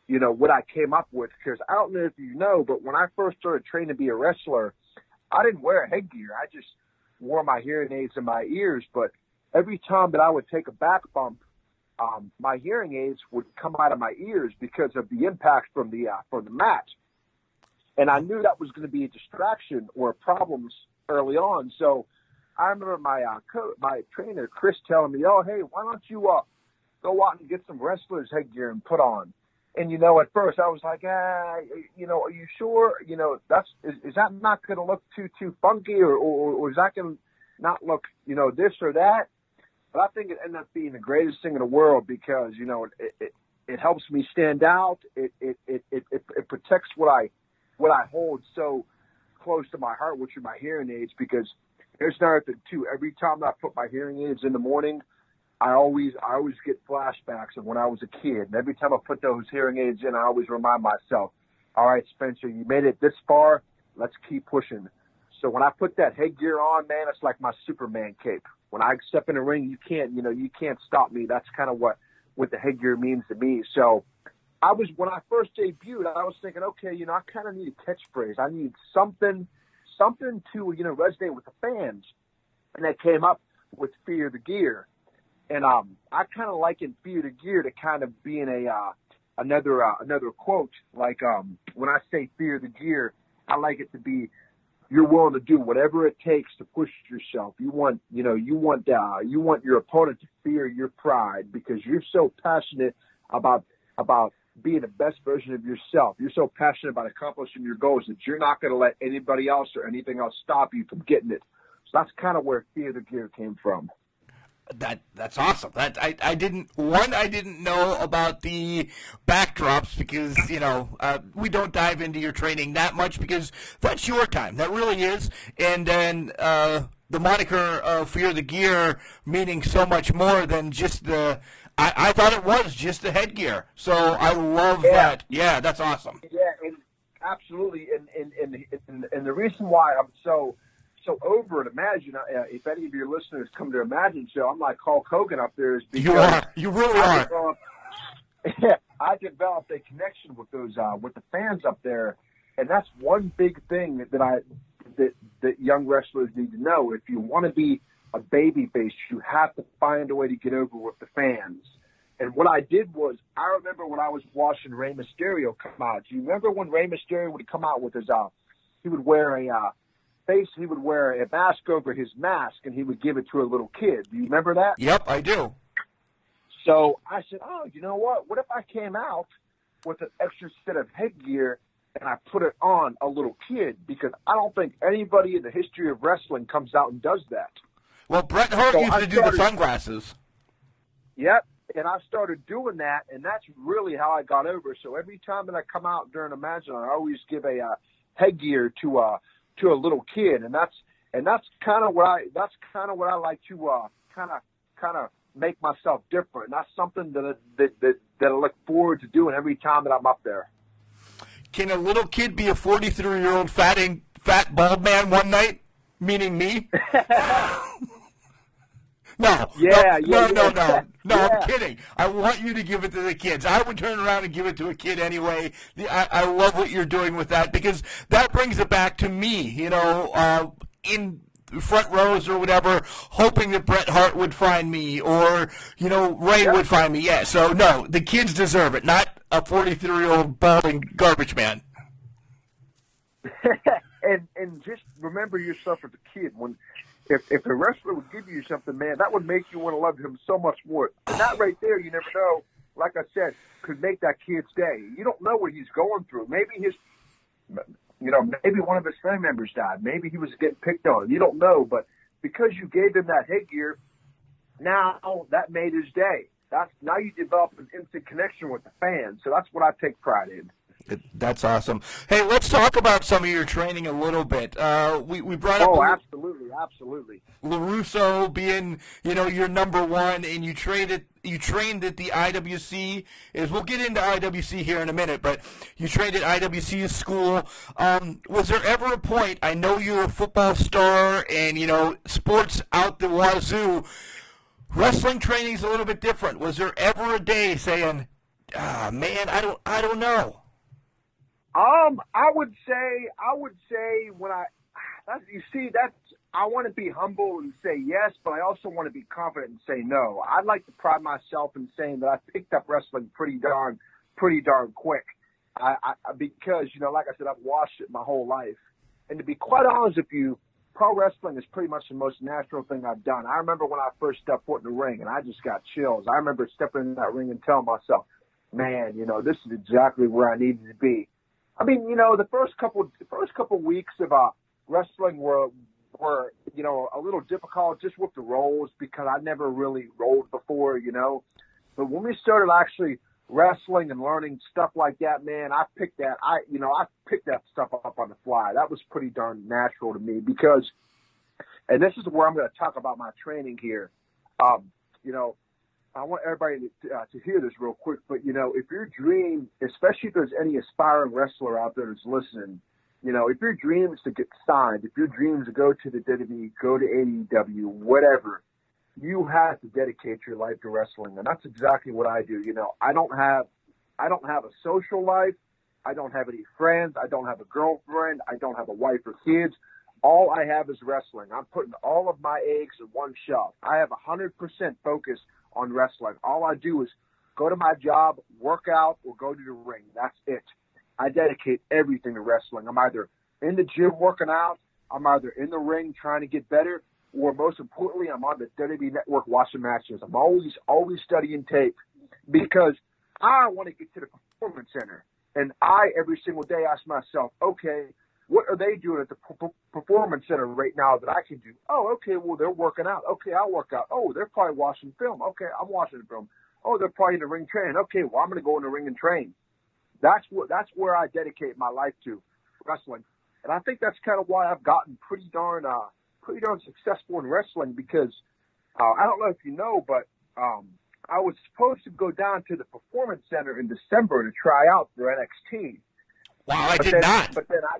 you know what I came up with because I don't know if you know but when I first started training to be a wrestler I didn't wear headgear I just wore my hearing aids in my ears but every time that I would take a back bump um, my hearing aids would come out of my ears because of the impact from the uh, from the mat, and I knew that was going to be a distraction or problems early on. So I remember my uh, co- my trainer Chris telling me, "Oh, hey, why don't you uh, go out and get some wrestlers headgear and put on?" And you know, at first I was like, ah, you know, are you sure? You know, that's is, is that not going to look too too funky, or, or or is that going to not look, you know, this or that? But I think it ended up being the greatest thing in the world because you know it it, it helps me stand out. It, it it it it it protects what I what I hold so close to my heart, which are my hearing aids. Because there's another thing too. Every time I put my hearing aids in the morning, I always I always get flashbacks of when I was a kid. And every time I put those hearing aids in, I always remind myself, all right, Spencer, you made it this far. Let's keep pushing. So when I put that headgear on, man, it's like my Superman cape when I step in the ring, you can't, you know, you can't stop me. That's kind of what what the headgear means to me. So I was when I first debuted, I was thinking, okay, you know, I kind of need a catchphrase. I need something, something to you know resonate with the fans, and that came up with Fear the Gear, and um, I kind of liken Fear the Gear to kind of being a uh, another uh, another quote. Like um, when I say Fear the Gear, I like it to be you're willing to do whatever it takes to push yourself. You want, you know, you want, uh, you want your opponent to fear your pride because you're so passionate about, about being the best version of yourself. You're so passionate about accomplishing your goals that you're not going to let anybody else or anything else stop you from getting it. So that's kind of where Fear the Gear came from that that's awesome. That I, I didn't one I didn't know about the backdrops because you know uh, we don't dive into your training that much because that's your time. That really is. And then uh, the moniker of Fear the Gear meaning so much more than just the. I, I thought it was just the headgear. So I love yeah. that. Yeah, that's awesome. Yeah, and absolutely. And and, and and and the reason why I'm so so over at Imagine. Uh, if any of your listeners come to Imagine show, I'm like Hulk Hogan up there. Is because you are. You really I are. Developed, I developed a connection with those uh, with the fans up there, and that's one big thing that, that I that that young wrestlers need to know. If you want to be a baby face, you have to find a way to get over with the fans. And what I did was, I remember when I was watching Rey Mysterio come out. Do you remember when Rey Mysterio would come out with his uh, he would wear a uh, face, he would wear a mask over his mask, and he would give it to a little kid. Do you remember that? Yep, I do. So I said, "Oh, you know what? What if I came out with an extra set of headgear and I put it on a little kid? Because I don't think anybody in the history of wrestling comes out and does that." Well, Bret Hart so used I to do the sunglasses. Yep, and I started doing that, and that's really how I got over. So every time that I come out during a match, I always give a uh, headgear to a uh, to a little kid, and that's and that's kind of what I that's kind of what I like to uh kind of kind of make myself different. And that's something that that that that I look forward to doing every time that I'm up there. Can a little kid be a 43 year old fat fat bald man one night? Meaning me? No, yeah, no, yeah, no, yeah. no, no, no. Yeah. I'm kidding. I want you to give it to the kids. I would turn around and give it to a kid anyway. The, I, I love what you're doing with that because that brings it back to me. You know, uh, in front rows or whatever, hoping that Bret Hart would find me or you know Rey Yeah. would find me. Yeah. So no, the kids deserve it, not a 43 year old balding garbage man. and and just remember yourself as a kid when if if a wrestler would give you something, man, that would make you want to love him so much more. And that right there, you never know. Like I said, could make that kid's day. You don't know what he's going through. Maybe his you know, maybe one of his family members died. Maybe he was getting picked on. You don't know, but because you gave him that headgear, now that made his day. That's now you develop an instant connection with the fans. So that's what I take pride in. That's awesome. Hey, let's talk about some of your training a little bit. Uh, we we brought up. Oh, absolutely, absolutely. LaRusso being, you know, your number one, and you trained at you trained at the IWC. Is we'll get into IWC here in a minute, but you trained at IWC school. Um, was there ever a point? I know you're a football star, and you know sports out the wazoo. Wrestling training is a little bit different. Was there ever a day saying, ah, "Man, I don't, I don't know." Um, I would say, I would say when I, you see, that's, I want to be humble and say yes, but I also want to be confident and say no. I'd like to pride myself in saying that I picked up wrestling pretty darn, pretty darn quick. I, I, because, you know, like I said, I've watched it my whole life. And to be quite honest with you, pro wrestling is pretty much the most natural thing I've done. I remember when I first stepped foot in the ring and I just got chills. I remember stepping in that ring and telling myself, man, you know, this is exactly where I needed to be. I mean, you know, the first couple the first couple weeks of uh, wrestling were were you know a little difficult just with the rolls because I never really rolled before, you know. But when we started actually wrestling and learning stuff like that, man, I picked that I you know I picked that stuff up on the fly. That was pretty darn natural to me because, and this is where I'm going to talk about my training here. Um, you know, I want everybody to, uh, to hear this real quick, but you know, if your dream, especially if there's any aspiring wrestler out there that's listening, you know, if your dream is to get signed, if your dream is to go to the WWE, go to AEW, whatever, you have to dedicate your life to wrestling, and that's exactly what I do. You know, I don't have, I don't have a social life, I don't have any friends, I don't have a girlfriend, I don't have a wife or kids. All I have is wrestling. I'm putting all of my eggs in one shelf. I have 100% focus on wrestling. All I do is go to my job, work out, or go to the ring. That's it. I dedicate everything to wrestling. I'm either in the gym working out, I'm either in the ring trying to get better, or most importantly, I'm on the WWE Network watching matches. I'm always, always studying tape because I want to get to the performance center. And I, every single day, ask myself, okay, what are they doing at the performance center right now that I can do? Oh, okay, well they're working out. Okay, I'll work out. Oh, they're probably watching film. Okay, I'm watching film. Oh, they're probably in the ring training. Okay, well I'm going to go in the ring and train. That's what that's where I dedicate my life to, wrestling. And I think that's kind of why I've gotten pretty darn uh pretty darn successful in wrestling because uh, I don't know if you know, but um, I was supposed to go down to the performance center in December to try out for NXT. Wow, I but did then, not. But then I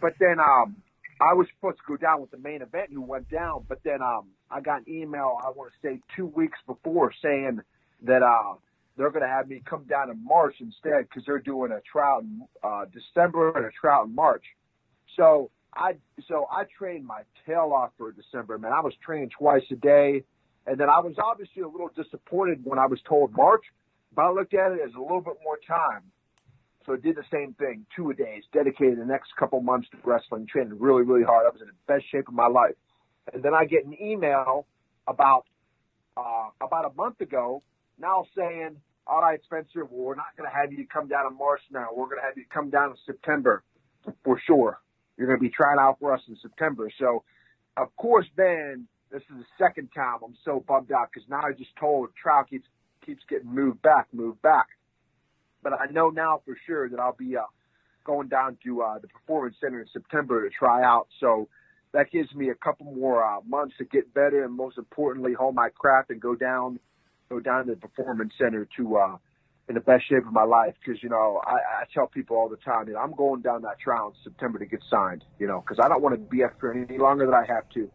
but then um, I was supposed to go down with the main event who went down, but then um, I got an email, I want to say two weeks before saying that uh, they're going to have me come down in March instead because they're doing a trial in uh, December and a trial in March. So I so I trained my tail off for December, man. I was training twice a day, and then I was obviously a little disappointed when I was told March, but I looked at it as a little bit more time. So I did the same thing, two a days, dedicated the next couple months to wrestling, training really, really hard. I was in the best shape of my life. And then I get an email about uh, about a month ago now saying, all right, Spencer, we're not going to have you come down in March now. We're going to have you come down in September for sure. You're going to be trying out for us in September. So, of course, then this is the second time I'm so bummed out because now I just told trial keeps keeps getting moved back, moved back but I know now for sure that I'll be uh, going down to uh, the Performance Center in September to try out. So that gives me a couple more uh, months to get better, and most importantly, hone my craft and go down, go down to the Performance Center to uh, in the best shape of my life. Because you know, I, I tell people all the time, know, I'm going down that trial in September to get signed. You know, because I don't want to be after any longer than I have to.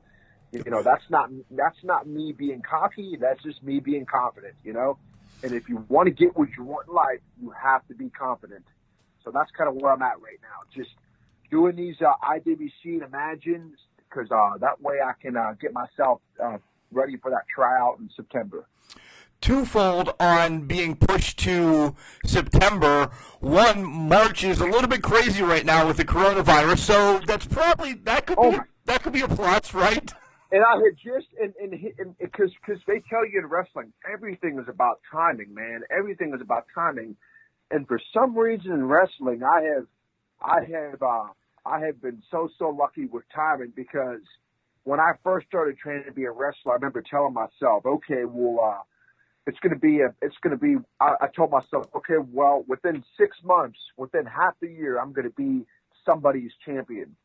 You know, that's not that's not me being cocky. That's just me being confident. You know, and if you want to get what you want in life, you have to be confident. So that's kind of where I'm at right now. Just doing these uh, IWC and Imagines because uh, that way I can uh, get myself uh, ready for that tryout in September. Twofold on being pushed to September. One, March is a little bit crazy right now with the coronavirus, so that's probably that could Oh be my- that could be a plus, right? And I had just and and because because they tell you in wrestling everything is about timing, man. Everything is about timing, and for some reason in wrestling, I have I have uh, I have been so so lucky with timing because when I first started training to be a wrestler, I remember telling myself, okay, well, uh, it's going to be a, it's going to be. I, I told myself, okay, well, within six months, within half the year, I'm going to be somebody's champion.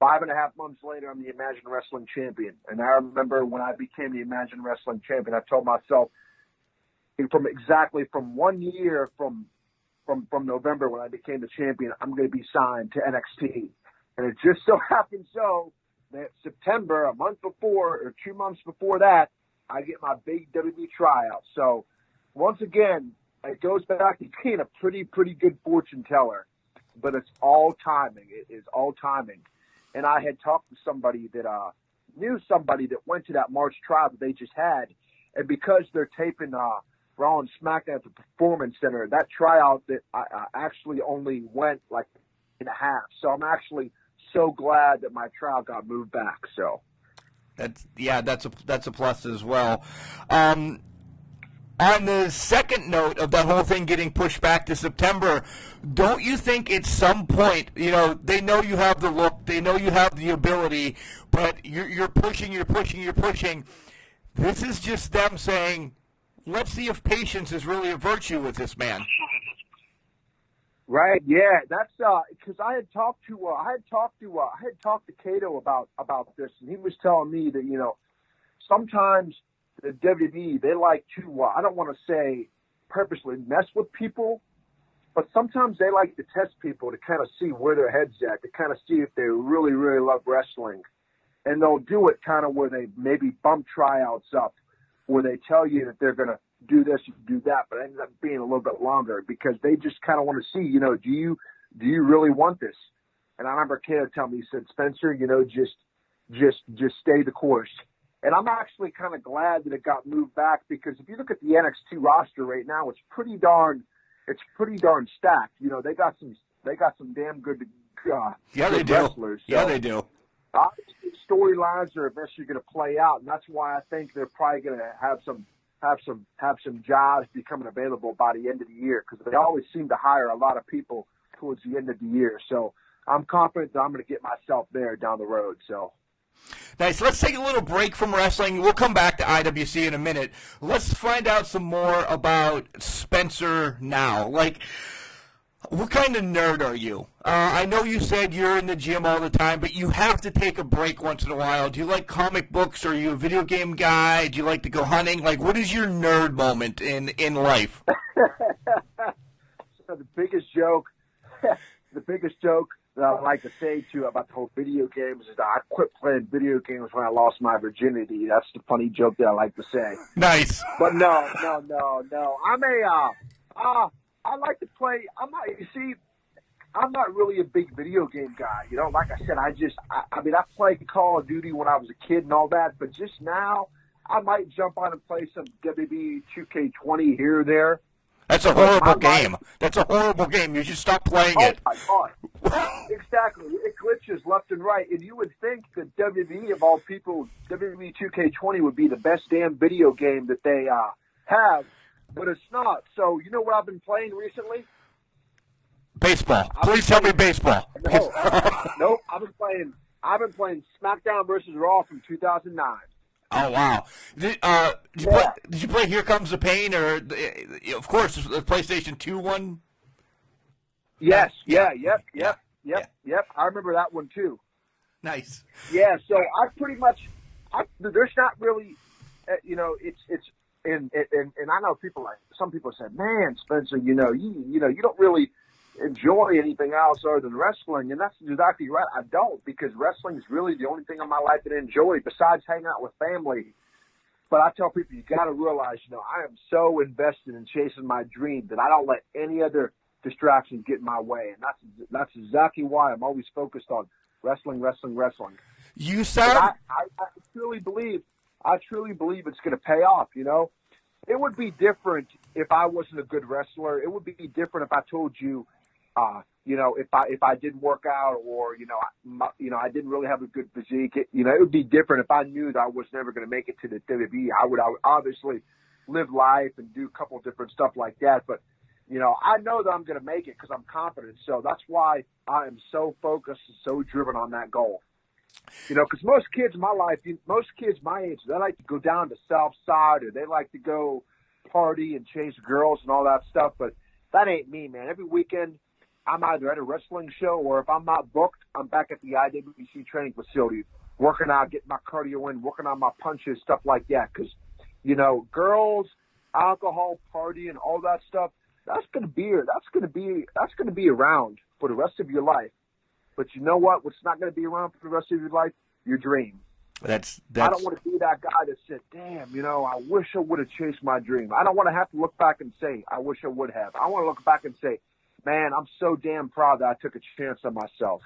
Five and a half months later, I'm the Imagine Wrestling champion. And I remember when I became the Imagine Wrestling champion, I told myself, from exactly from one year from from from November when I became the champion, I'm going to be signed to NXT. And it just so happened so that September, a month before or two months before that, I get my big WWE tryout. So once again, it goes back to being a pretty pretty good fortune teller, but it's all timing. It is all timing. And I had talked to somebody that uh, knew somebody that went to that March trial that they just had, and because they're taping uh, Raw and SmackDown at the Performance Center. That tryout that I, I actually only went like and a half. So I'm actually so glad that my trial got moved back. So that's yeah, that's a that's a plus as well. Um, on the second note of that whole thing getting pushed back to September, don't you think at some point, you know, they know you have the look, they know you have the ability, but you're, you're pushing, you're pushing, you're pushing. This is just them saying, let's see if patience is really a virtue with this man. Right. Yeah. That's uh because I had talked to uh, I had talked to uh, I had talked to Cato about about this, and he was telling me that you know sometimes the WWE they like to uh, I don't want to say purposely mess with people, but sometimes they like to test people to kind of see where their heads at, to kind of see if they really really love wrestling, and they'll do it kind of where they maybe bump tryouts up where they tell you that they're going to do this, do that, but it ends up being a little bit longer because they just kind of want to see, you know, do you do you really want this? And I remember Caleb telling me, he said, Spencer, you know, just just just stay the course. And I'm actually kind of glad that it got moved back because if you look at the NXT roster right now, it's pretty darn it's pretty darn stacked. You know, they got some they got some damn good uh, yeah good they wrestlers. do. yeah, they do storylines are eventually going to play out, and that's why I think they're probably going to have some have some have some jobs becoming available by the end of the year because they always seem to hire a lot of people towards the end of the year. So I'm confident that I'm going to get myself there down the road. So. Nice. Let's take a little break from wrestling. We'll come back to IWC in a minute. Let's find out some more about Spencer now. Like, what kind of nerd are you? Uh, I know you said you're in the gym all the time, but you have to take a break once in a while. Do you like comic books? Are you a video game guy? Do you like to go hunting? Like, what is your nerd moment in in life? so the biggest joke, the biggest joke that I like to say to about the whole video games is that I quit playing video games when I lost my virginity. That's the funny joke that I like to say. Nice. But no, no, no, no. I'm a uh, uh I like to play. I'm not. You see, I'm not really a big video game guy. You know, like I said, I just. I, I mean, I played Call of Duty when I was a kid and all that, but just now, I might jump on and play some WWE 2K20 here or there. That's a horrible game. That's a horrible game. You should stop playing oh it. my god! exactly. It glitches left and right, and you would think that WWE of all people, WWE 2K20 would be the best damn video game that they uh, have but it's not. So you know what I've been playing recently? Baseball. Please tell me baseball. No, nope. I've been playing. I've been playing SmackDown versus Raw from 2009. Oh wow! Did, uh, did, you, Yeah. play, did you play Here Comes the Pain or, uh, of course, the PlayStation Two one? Yes. Yeah. Yep. Yep. Yep. Yep. I remember that one too. Nice. Yeah. So I pretty much. I, there's not really. Uh, you know, it's it's and, and and I know people like some people said, "Man, Spencer, you know, you you know, you don't really enjoy anything else other than wrestling," and that's exactly right. I don't because wrestling is really the only thing in my life that I enjoy besides hanging out with family. But I tell people, you got to realize, you know, I am so invested in chasing my dream that I don't let any other distractions get in my way, and that's that's exactly why I'm always focused on wrestling, wrestling, wrestling. You sound I, I, I truly believe, I truly believe it's going to pay off. You know, it would be different if I wasn't a good wrestler. It would be different if I told you, uh, you know, if I if I didn't work out or you know, I, my, you know, I didn't really have a good physique. It, you know, it would be different if I knew that I was never going to make it to the WWE. I would, I would obviously live life and do a couple different stuff like that. But you know, I know that I'm going to make it because I'm confident. So that's why I am so focused and so driven on that goal. You know, because most kids my life, most kids my age, they like to go down to South Side or they like to go party and chase girls and all that stuff. But that ain't me, man. Every weekend, I'm either at a wrestling show or if I'm not booked, I'm back at the IWC training facility, working out, getting my cardio in, working on my punches, stuff like that. Because, you know, girls, alcohol, party, and all that stuff, that's gonna be here. that's gonna be that's gonna be around for the rest of your life. But you know what? What's not gonna be around for the rest of your life? Your dream. That's, that's I don't want to be that guy that said, "Damn, you know, I wish I would have chased my dream." I don't want to have to look back and say, "I wish I would have." I want to look back and say, "Man, I'm so damn proud that I took a chance on myself."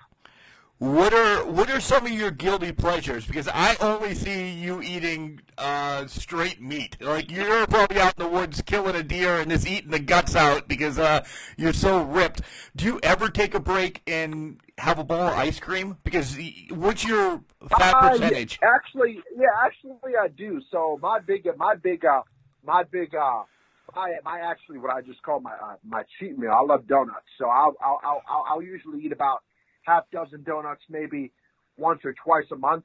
What are what are some of your guilty pleasures? Because I only see you eating uh, straight meat. Like you're probably out in the woods killing a deer and just eating the guts out because uh, you're so ripped. Do you ever take a break and have a bowl of ice cream? Because what's your fat Uh, percentage? yeah, actually, yeah, actually, I do. So my big, my big, uh, my big, uh, my, I actually, what I just call my uh, my cheat meal. I love donuts, so I'll I'll I'll, I'll, usually eat about half dozen donuts, maybe once or twice a month,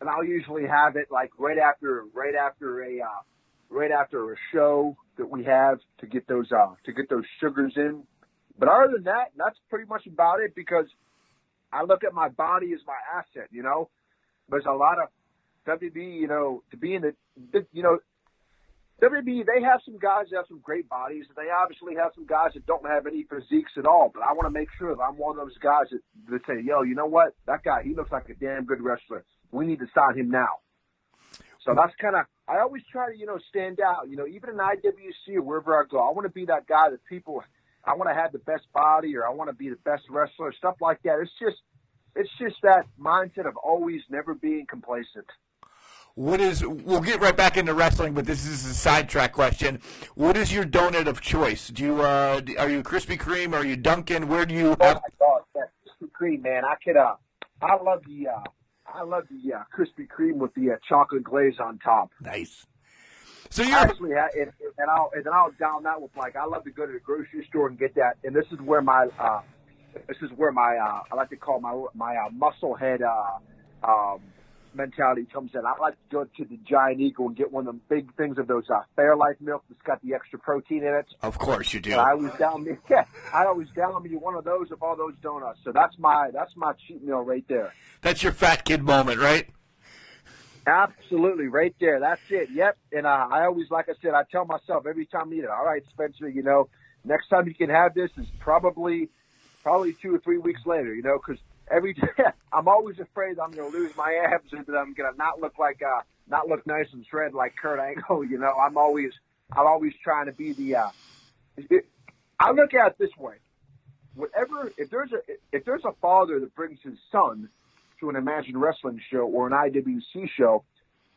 and I'll usually have it like right after right after a uh, right after a show that we have to get those uh to get those sugars in. But other than that, that's pretty much about it because I look at my body as my asset. You know, there's a lot of WWE. You know, to be in the you know. WWE, they have some guys that have some great bodies. They obviously have some guys that don't have any physiques at all. But I want to make sure that I'm one of those guys that, that say, yo, you know what? That guy, he looks like a damn good wrestler. We need to sign him now. So that's kind of, I always try to, you know, stand out. You know, even in IWC or wherever I go, I want to be that guy that people, I want to have the best body or I want to be the best wrestler, stuff like that. It's just, it's just that mindset of always never being complacent. What is? We'll get right back into wrestling, but this is a sidetrack question. What is your donut of choice? Do you uh, are you Krispy Kreme? Are you Dunkin'? Where do you Oh have? my God, that Krispy Kreme, man! I could, uh, I love the, uh, I love the uh, Krispy Kreme with the uh, chocolate glaze on top. Nice. So you're actually, ha- and, and I'll and then I'll down that with like I love to go to the grocery store and get that. And this is where my, uh, this is where my, uh, I like to call my my uh, muscle head uh, um, mentality comes in. I like to go to the Giant Eagle and get one of them big things of those uh, Fairlife milk that's got the extra protein in it. of course you do. And I always down me, yeah, I always down me one of those of all those donuts. So that's my that's my cheat meal right there. That's your fat kid moment, right? Absolutely, right there. That's it. Yep. And uh, I always, like I said, I tell myself every time I eat it. All right, Spencer. You know, next time you can have this is probably, probably two or three weeks later. You know, because every I'm always afraid I'm going to lose my abs and that I'm going to not look like, uh, not look nice and shred like Kurt Angle. You know, I'm always, I'm always trying to be the. uh I look at it this way. Whatever, if there's a if there's a father that brings his son to an Imagine Wrestling show or an IWC show,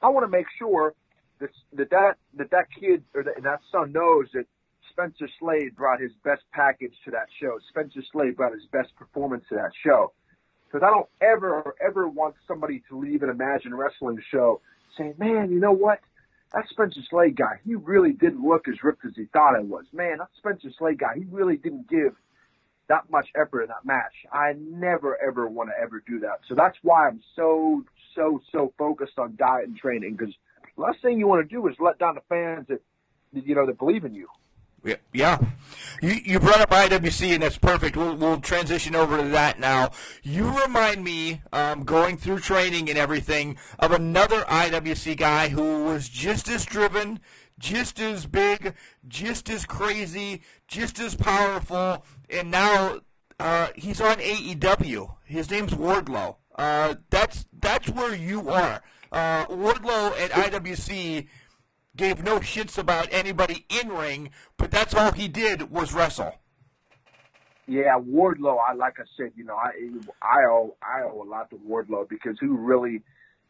I want to make sure that that that, that, that kid or that, that son knows that Spencer Slade brought his best package to that show. Spencer Slade brought his best performance to that show. Because I don't ever, ever want somebody to leave an Imagine Wrestling show saying, man, you know what? That Spencer Slade guy, he really didn't look as ripped as he thought he was. Man, that Spencer Slade guy, he really didn't give that much effort in that match. I never ever want to ever do that. So that's why I'm so so so focused on diet and training because the last thing you want to do is let down the fans that you know that believe in you. Yeah. You you brought up IWC, and that's perfect. We'll, we'll transition over to that now. You remind me, um, going through training and everything, of another IWC guy who was just as driven, just as big, just as crazy, just as powerful, and now uh, he's on AEW. His name's Wardlow. Uh, that's that's where you are. Uh, Wardlow at IWC gave no shits about anybody in ring, but that's all he did was wrestle. Yeah, Wardlow. I like I said, you know, I I owe I owe a lot to Wardlow because he really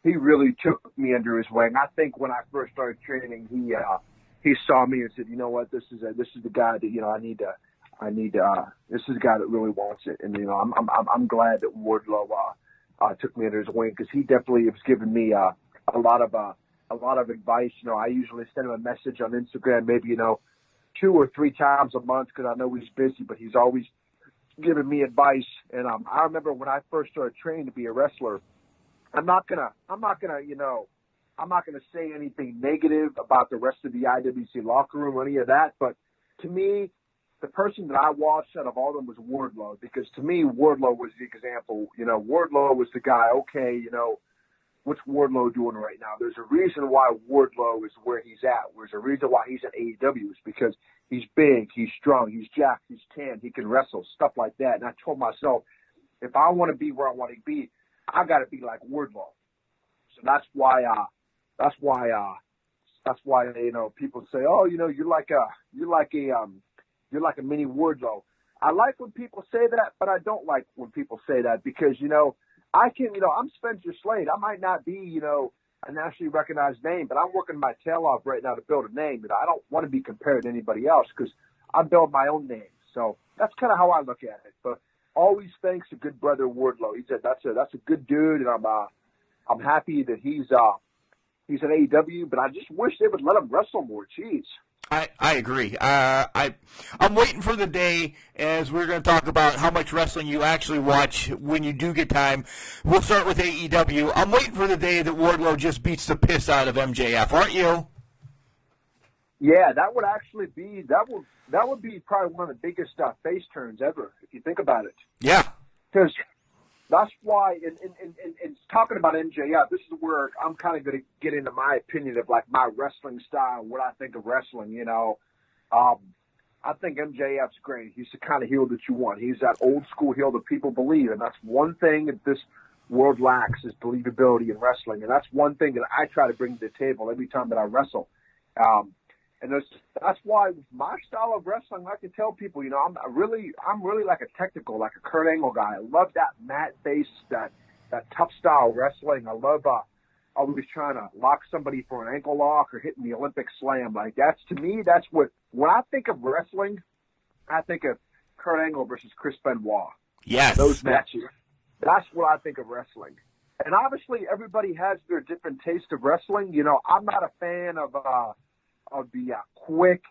he really took me under his wing. I think when I first started training, he uh, he saw me and said, you know what, this is a, this is the guy that you know I need to I need to, uh, this is the guy that really wants it, and you know I'm I'm I'm- glad that Wardlow uh, uh, took me under his wing because he definitely has given me uh, a lot of uh, a lot of advice. You know, I usually send him a message on Instagram, maybe you know two or three times a month because I know he's busy, but he's always giving me advice. And um, I remember when I first started training to be a wrestler. I'm not gonna, I'm not gonna, you know, I'm not gonna say anything negative about the rest of the IWC locker room or any of that. But to me, the person that I watched out of all of them was Wardlow because to me, Wardlow was the example. You know, Wardlow was the guy. Okay, you know, what's Wardlow doing right now? There's a reason why Wardlow is where he's at. There's a reason why he's at AEW is because he's big, he's strong, he's jacked, he's tan, he can wrestle, stuff like that. And I told myself, if I want to be where I want to be, I got to be like Wardlow. So that's why, uh, that's why, uh, that's why you know people say, oh, you know, you're like a, you're like a, um, you're like a mini Wardlow. I like when people say that, but I don't like when people say that because you know I can, you know, I'm Spencer Slade. I might not be, you know, a nationally recognized name, but I'm working my tail off right now to build a name. And I don't want to be compared to anybody else because I build my own name. So that's kind of how I look at it. But always thanks to good brother Wardlow. He said that's a that's a good dude, and I'm uh, I'm happy that he's uh, he's at AEW. But I just wish they would let him wrestle more. Jeez. I, I agree. Uh, I I'm waiting for the day as we're going to talk about how much wrestling you actually watch when you do get time. We'll start with AEW. I'm waiting for the day that Wardlow just beats the piss out of MJF, aren't you? Yeah, that would actually be that would that would be probably one of the biggest uh, face turns ever if you think about it. Yeah, because that's why, in, in, in, in, talking about MJF, this is where I'm kind of going to get into my opinion of like my wrestling style, what I think of wrestling. You know, um, I think MJF's great. He's the kind of heel that you want. He's that old school heel that people believe, and that's one thing that this world lacks is believability in wrestling, and that's one thing that I try to bring to the table every time that I wrestle. Um, and that's, that's why my style of wrestling, I can tell people, you know, I'm really, I'm really like a technical, like a Kurt Angle guy. I love that mat base, that, that tough style wrestling. I love, uh, always trying to lock somebody for an ankle lock or hitting the Olympic slam. Like that's to me, that's what, when I think of wrestling, I think of Kurt Angle versus Chris Benoit. Yes. Those matches. That's what I think of wrestling. And obviously everybody has their different taste of wrestling. You know, I'm not a fan of, uh, of the uh, quick,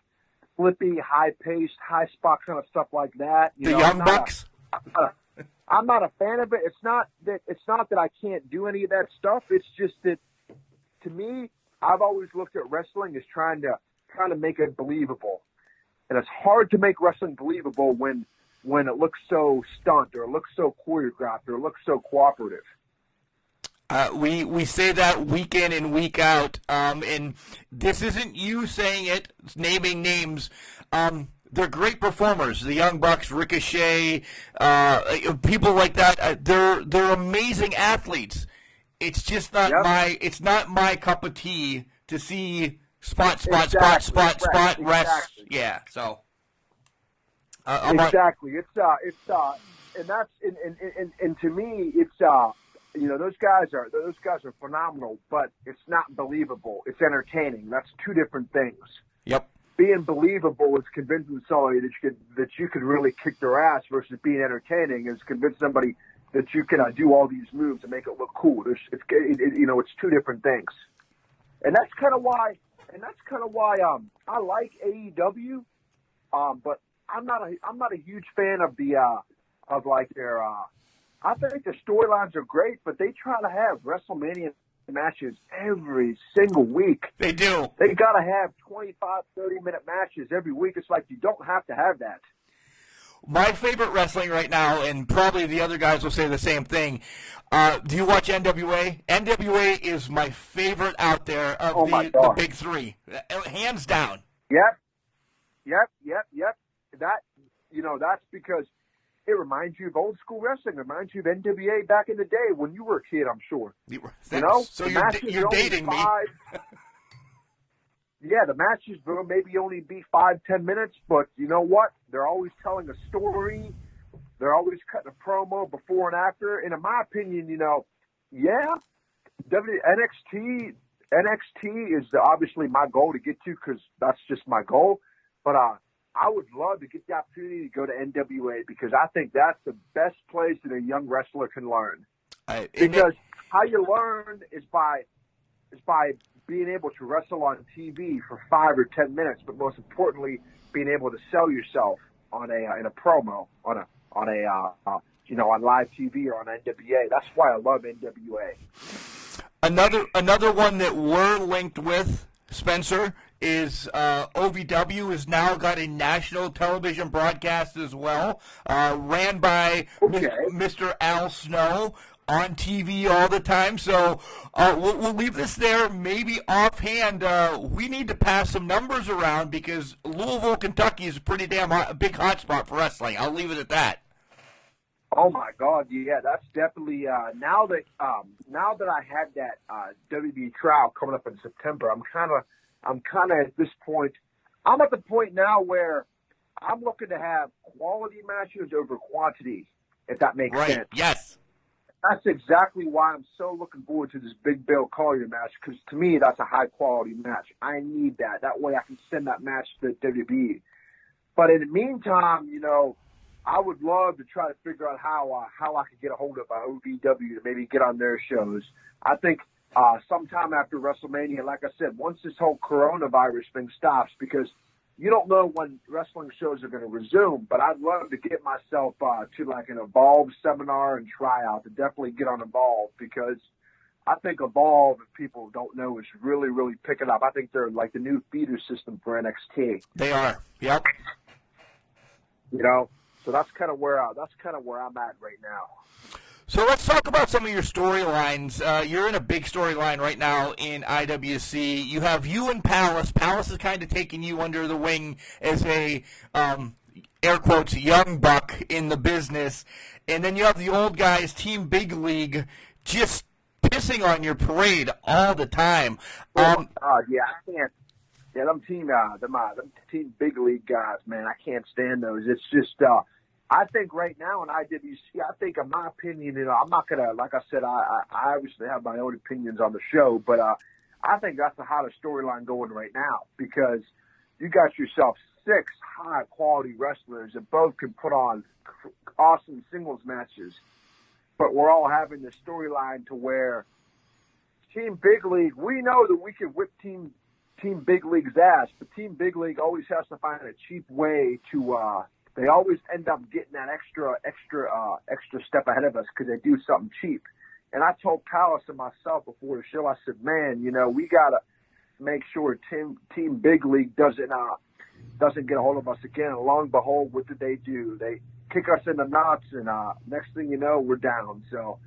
flippy, high paced, high spot kind of stuff like that. You the know, Young I'm Bucks. A, I'm, not a, I'm not a fan of it. It's not that it's not that I can't do any of that stuff. It's just that to me, I've always looked at wrestling as trying to trying to make it believable, and it's hard to make wrestling believable when when it looks so stunt or it looks so choreographed or it looks so cooperative. Uh, we we say that week in and week out, um, and this isn't you saying it, naming names. Um, they're great performers. The Young Bucks, Ricochet, uh, people like that. Uh, they're they're amazing athletes. It's just not yep. my it's not my cup of tea to see spot spot exactly. spot spot spot rest. Exactly. Yeah, so. Uh, exactly. It's uh, it's uh, and that's and, and, and, and to me, it's uh, you know those guys are those guys are phenomenal, but it's not believable. It's entertaining. That's two different things. Yep. Being believable is convincing somebody that you could that you could really kick their ass, versus being entertaining is convince somebody that you can uh, do all these moves and make it look cool. There's, it's it, it, you know it's two different things, and that's kind of why and that's kind of why um I like AEW, um but I'm not a I'm not a huge fan of the uh of like their uh I think the storylines are great, but they try to have WrestleMania matches every single week. They do. They got to have 25, 30 minute matches every week. It's like you don't have to have that. My favorite wrestling right now, and probably the other guys will say the same thing. Uh, do you watch NWA? NWA is my favorite out there of oh the, the big three, uh, hands down. Yep, yep, yep, yep. That you know that's because it reminds you of old school wrestling. It reminds you of NWA back in the day when you were a kid. I'm sure. You, you know, so you're, you're dating five, me. yeah, the matches will maybe only be five, ten minutes, but you know what? They're always telling a story. They're always cutting a promo before and after. And in my opinion, you know, yeah, w, NXT NXT is obviously my goal to get to because that's just my goal. But uh, I would love to get the opportunity to go to NWA because I think that's the best place that a young wrestler can learn. I, because how you learn is by is by being able to wrestle on TV for five or ten minutes, but most importantly, being able to sell yourself on a uh, in a promo on a on a uh, uh, you know on live TV or on NWA. That's why I love NWA. Another another one that we're linked with, Spencer, is uh, OVW has now got a national television broadcast as well, uh, ran by Okay. Mr. Al Snow on TV all the time. So uh, we'll, we'll leave this there. Maybe offhand, uh, we need to pass some numbers around because Louisville, Kentucky is a pretty damn hot, a big hotspot for wrestling. I'll leave it at that. Oh my God, yeah, that's definitely uh, now that um, now that I had that uh, WB trial coming up in September, I'm kind of I'm kind of at this point. I'm at the point now where I'm looking to have quality matches over quantity, if that makes Right? sense. Yes. That's exactly why I'm so looking forward to this Big Bill Collier match because to me that's a high quality match. I need that. That way I can send that match to WWE. But in the meantime, you know, I would love to try to figure out how uh, how I could get a hold of uh, OVW to maybe get on their shows. I think uh, sometime after WrestleMania, like I said, once this whole coronavirus thing stops, because you don't know when wrestling shows are going to resume, but I'd love to get myself uh, to like an Evolve seminar and tryout to definitely get on Evolve because I think Evolve, if people don't know, is really, really picking up. I think they're like the new feeder system for NXT. They are. Yep. You know, so that's kind of where I, that's kind of where I'm at right now. So let's talk about some of your storylines. Uh, you're in a big storyline right now in IWC. You have you and Palace. Palace is kind of taking you under the wing as a um, air quotes young buck in the business, and then you have the old guys, Team Big League, just pissing on your parade all the time. Um, Uh, yeah, I can't. Yeah, them team, uh, them, uh, them team big league guys, man, I can't stand those. It's just, uh, I think right now in IWC, I think in my opinion, you know, I'm not gonna, like I said, I, I, I obviously have my own opinions on the show, but, uh, I think that's the hottest storyline going right now because you got yourself six high quality wrestlers that both can put on awesome singles matches, but we're all having the storyline to where Team Big League, we know that we can whip Team Team Big League's ass, but Team Big League always has to find a cheap way to. uh They always end up getting that extra, extra, uh extra step ahead of us because they do something cheap. And I told Palace and myself before the show, I said, "Man, you know, we gotta make sure Team Team Big League doesn't uh doesn't get a hold of us again." And lo and behold, what did they do? They kick us in the nuts, and uh next thing you know, we're down. So,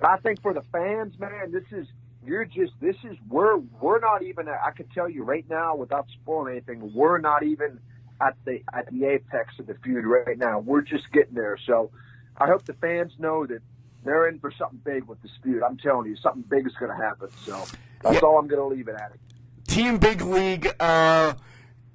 I think for the fans, man, this is you're just this is we're we're not even I can tell you right now without spoiling anything, we're not even at the at the apex of the feud right now. We're just getting there. So I hope the fans know that they're in for something big with this feud. I'm telling you, something big is going to happen. So that's Yeah. all I'm going to leave it at. Team Big League, uh,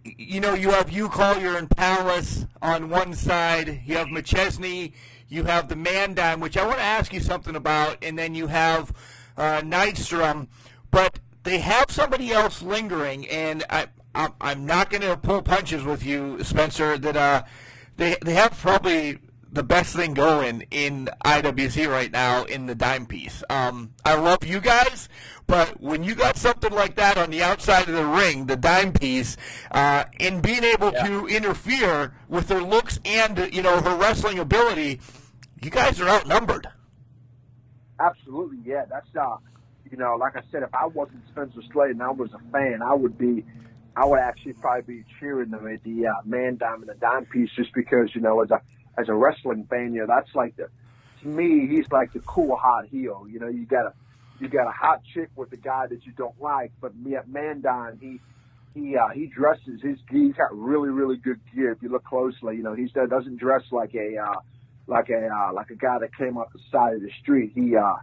you know, you have you Collier and Palace on one side. You have McChesney. You have the Mandime, which I want to ask you something about, and then you have uh, Nydstrom. But they have somebody else lingering, and I, I'm, I'm not going to pull punches with you, Spencer. That uh, they they have probably the best thing going in IWC right now in the dime piece. Um, I love you guys, but when you got something like that on the outside of the ring, the dime piece, uh, in being able to interfere with her looks and you know her wrestling ability, you guys are outnumbered. Absolutely, yeah. That's uh, you know, like I said, if I wasn't Spencer Slade and I was a fan, I would be, I would actually probably be cheering them at the uh, man dime and the dime piece just because you know, as a as a wrestling fan, you know, that's like the to me, he's like the cool hot heel. You know, you got a you got a hot chick with a guy that you don't like, but me at Mandime, he he uh, he dresses his he's got really really good gear. If you look closely, you know, he doesn't dress like a uh, like a uh, like a guy that came off the side of the street. He uh,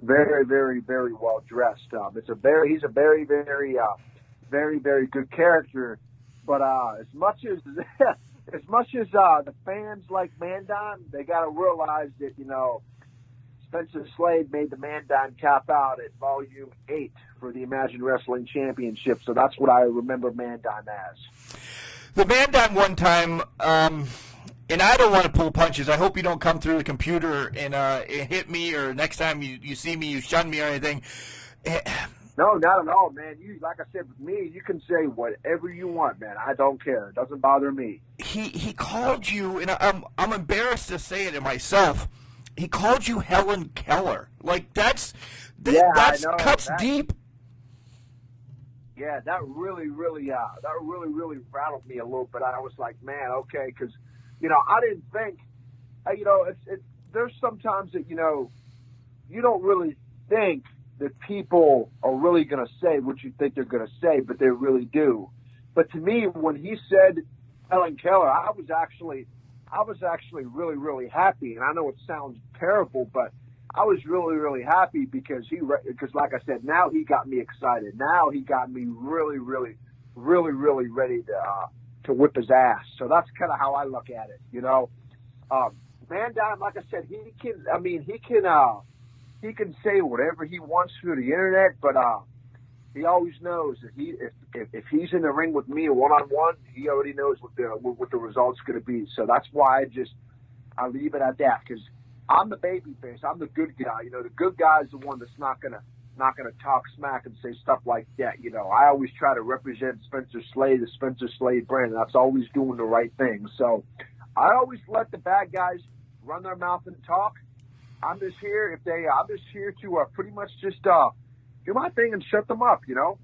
very very very well dressed. Um, it's a very he's a very very uh, very very good character. But uh, as much as as much as uh, the fans like Mandime, they got to realize that you know Spencer Slade made the Mandime cap out at Volume Eight for the Imagine Wrestling Championship. So that's what I remember Mandime as. The Mandime one time, um, and I don't want to pull punches. I hope you don't come through the computer and, uh, and hit me, or next time you, you see me, you shun me or anything. No, not at all, man. You like I said with me, you can say whatever you want, man. I don't care. It doesn't bother me. He he called you, and I'm I'm embarrassed to say it to myself. He called you Helen Keller. Like that's th- Yeah, that's cuts That- deep. Yeah, that really, really, uh, that really, really rattled me a little bit. I was like, man, okay, because you know, I didn't think, uh, you know, it's it's there's sometimes that you know, you don't really think that people are really going to say what you think they're going to say, but they really do. But to me, when he said Helen Keller, I was actually, I was actually really, really happy. And I know it sounds terrible, but I was really, really happy because he, because like I said, now he got me excited. Now he got me really, really, really, really ready to, uh, to whip his ass. So that's kind of how I look at it, you know. Um, man down, like I said, he can. I mean, he can. Uh, he can say whatever he wants through the internet, but uh, he always knows that he if, if if he's in the ring with me one on one, he already knows what the what the result's going to be. So that's why I just I leave it at that because I'm the baby face. I'm the good guy. You know, the good guy's the one that's not gonna not gonna talk smack and say stuff like that. You know, I always try to represent Spencer Slade, the Spencer Slade brand. And that's always doing the right thing. So I always let the bad guys run their mouth and talk. I'm just here if they. I'm just here to uh, pretty much just uh, do my thing and shut them up. You know.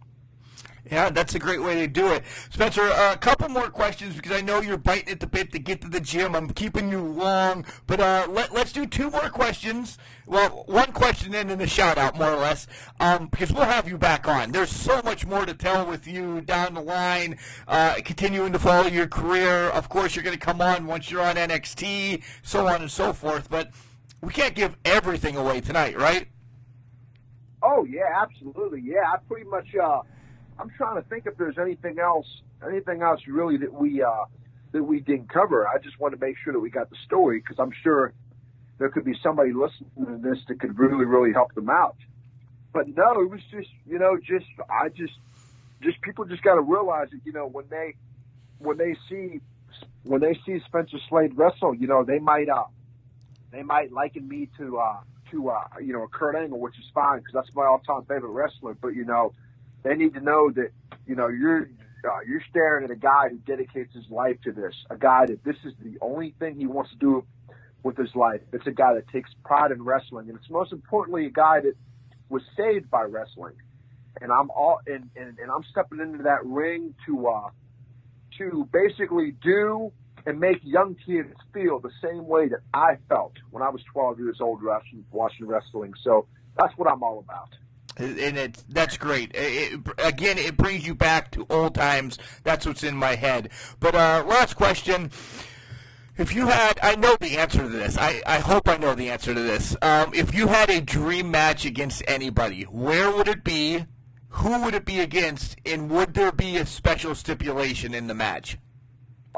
Yeah, that's a great way to do it. Spencer, uh, a couple more questions because I know you're biting at the bit to get to the gym. I'm keeping you long, but uh, let, let's do two more questions. Well, one question and then a shout out, more or less, um, because we'll have you back on. There's so much more to tell with you down the line, uh, continuing to follow your career. Of course, you're going to come on once you're on NXT, so on and so forth, but we can't give everything away tonight, right? Oh yeah, absolutely. Yeah, I pretty much. Uh, I'm trying to think if there's anything else, anything else really that we uh, that we didn't cover. I just want to make sure that we got the story because I'm sure there could be somebody listening to this that could really, really help them out. But no, it was just you know, just I just just people just got to realize that you know when they when they see when they see Spencer Slade wrestle, you know they might uh they might liken me to uh to uh you know a Kurt Angle, which is fine because that's my all-time favorite wrestler. But you know they need to know that you know you're uh, you're staring at a guy who dedicates his life to this, a guy that this is the only thing he wants to do with his life. It's a guy that takes pride in wrestling, and it's most importantly a guy that was saved by wrestling. And I'm all and, and, and I'm stepping into that ring to uh, to basically do and make young kids feel the same way that I felt when I was 12 years old watching, watching wrestling. So that's what I'm all about. and it that's great. It, again, it brings you back to old times. That's what's in my head. But uh, last question: If you had, I know the answer to this. I, I hope I know the answer to this. Um, if you had a dream match against anybody, where would it be? Who would it be against? And would there be a special stipulation in the match?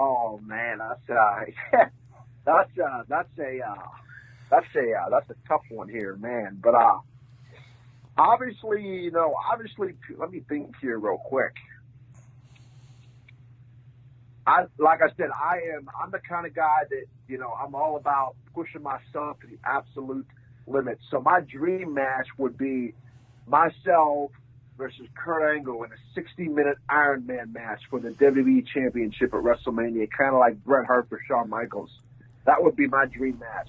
Oh man, that's uh, that's uh, that's a uh, that's a uh, that's a tough one here, man. But uh, obviously, you know, obviously, let me think here real quick. I like I said, I am. I'm the kind of guy that you know. I'm all about pushing myself to the absolute limit. So my dream match would be myself versus Kurt Angle in a 60 minute Iron Man match for the WWE Championship at WrestleMania, kind of like Bret Hart for Shawn Michaels. That would be my dream match.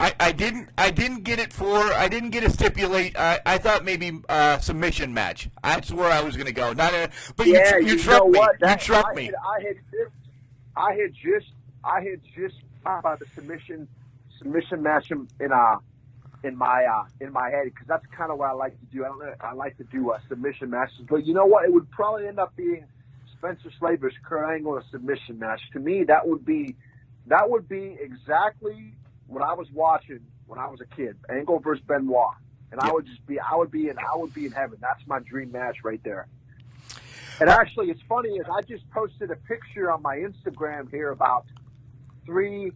I, I didn't I didn't get it for I didn't get a stipulate. I, I thought maybe uh, submission match. That's where I was going to go. Not a, but yeah, you, you, you trumped know me. what? you trumped I me. Had, I had just, I had just, I had just thought about the submission, submission match in, in uh, in my uh, in my head because that's kind of what I like to do. I don't know, I like to do uh, submission matches, but you know what? It would probably end up being Spencer Slade versus Kurt Angle in a submission match. To me, that would be that would be exactly what I was watching when I was a kid. Angle versus Benoit, and I would just be I would be in I would be in heaven. That's my dream match right there. And actually, it's funny is I just posted a picture on my Instagram here about three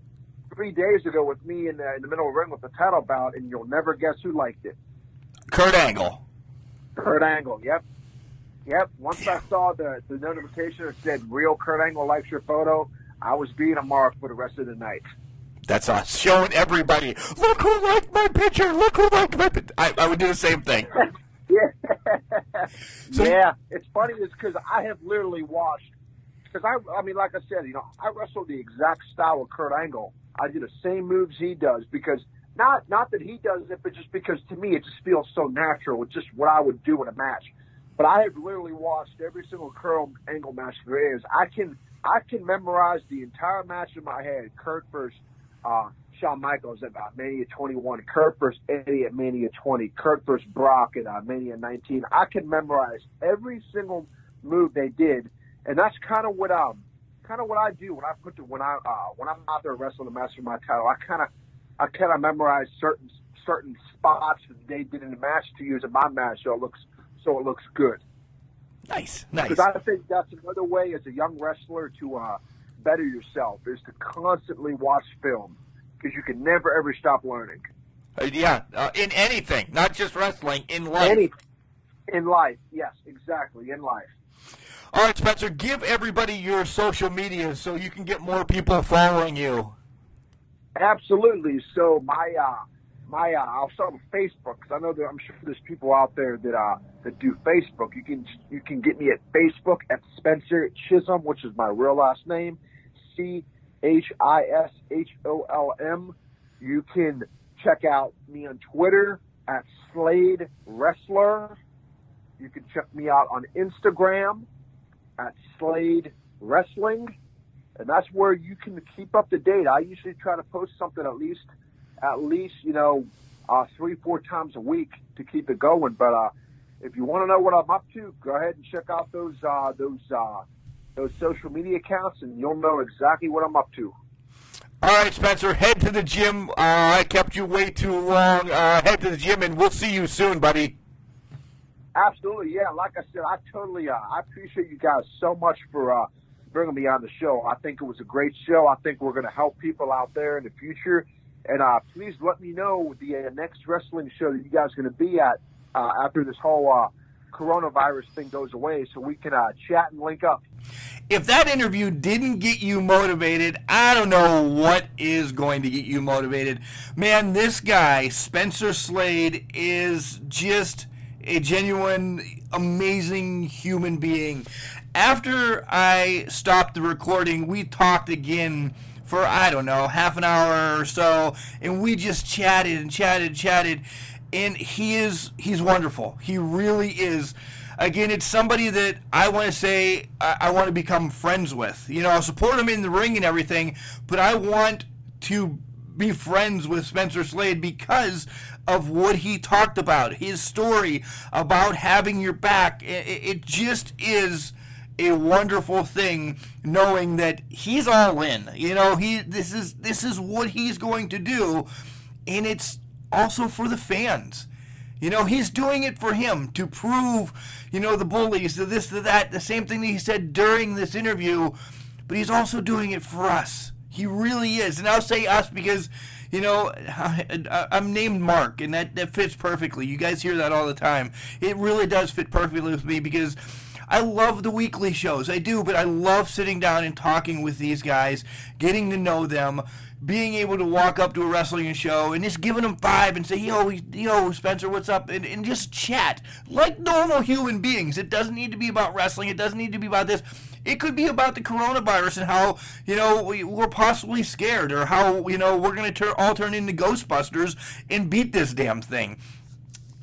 three days ago with me in the, in the middle of the ring with the title bout, and you'll never guess who liked it. Kurt Angle. Kurt Angle. Yep. Yep. Once I saw the, the notification that said "Real Kurt Angle likes your photo," I was being a mark for the rest of the night. That's us showing everybody. Look who liked my picture. Look who liked my. I, I would do the same thing. Yeah, yeah. It's funny is because I have literally watched. Because I, I mean, like I said, you know, I wrestled the exact style of Kurt Angle. I do the same moves he does because not not that he does it, but just because to me it just feels so natural. It's just what I would do in a match. But I have literally watched every single Kurt Angle match there is. I can I can memorize the entire match in my head. Kurt versus uh, Shawn Michaels at uh, Mania 21, Kurt versus Eddie at Mania 20, Kurt versus Brock at uh, Mania 19. I can memorize every single move they did, and that's kind of what um kind of what I do when I put the when I uh, when I'm out there wrestling the master my title. I kind of I kind of memorize certain certain spots that they did in the match to use in my match, so it looks so it looks good. Nice, nice. Because I think that's another way as a young wrestler to uh, better yourself is to constantly watch film because you can never ever stop learning. Uh, yeah, uh, in anything, not just wrestling, in life. Any, in life, yes, exactly, in life. All right, Spencer, give everybody your social media so you can get more people following you. Absolutely. So my uh, my uh, I'll start with Facebook because I know that I'm sure there's people out there that uh, that do Facebook. You can you can get me at Facebook at Spencer Chisholm, which is my real last name, C H I S H O L M. You can check out me on Twitter at Slade Wrestler. You can check me out on Instagram at Slade Wrestling, and that's where you can keep up to date. I usually try to post something at least at least you know uh, three four times a week to keep it going. But uh, if you want to know what I'm up to, go ahead and check out those uh, those uh, those social media accounts, and you'll know exactly what I'm up to. All right, Spencer, head to the gym. Uh, I kept you way too long. Uh, head to the gym, and we'll see you soon, buddy. Absolutely, yeah. Like I said, I totally, uh, I appreciate you guys so much for uh, bringing me on the show. I think it was a great show. I think we're going to help people out there in the future. And uh, please let me know the uh, next wrestling show that you guys are going to be at uh, after this whole uh, coronavirus thing goes away, so we can uh, chat and link up. If that interview didn't get you motivated, I don't know what is going to get you motivated. Man, this guy, Spencer Slade, is just a genuine, amazing human being. After I stopped the recording, we talked again for, I don't know, half an hour or so, and we just chatted and chatted and chatted. And he is, he's wonderful. He really is. Again, it's somebody that I want to say I, I want to become friends with. You know, I'll support him in the ring and everything, but I want to be friends with Spencer Slade because of what he talked about, his story about having your back. It, it just is a wonderful thing knowing that he's all in. You know, he this is this is what he's going to do, and it's also for the fans. You know, he's doing it for him to prove, you know, the bullies, the this, the that, the same thing that he said during this interview, but he's also doing it for us. He really is. And I'll say us because, you know, I'm named Mark, and that, that fits perfectly. You guys hear that all the time. It really does fit perfectly with me because I love the weekly shows. I do, but I love sitting down and talking with these guys, getting to know them, being able to walk up to a wrestling show and just giving them five and say, yo, yo, Spencer, what's up? And, and just chat like normal human beings. It doesn't need to be about wrestling. It doesn't need to be about this. It could be about the coronavirus and how, you know, we, we're possibly scared or how, you know, we're going to turn all turn into Ghostbusters and beat this damn thing.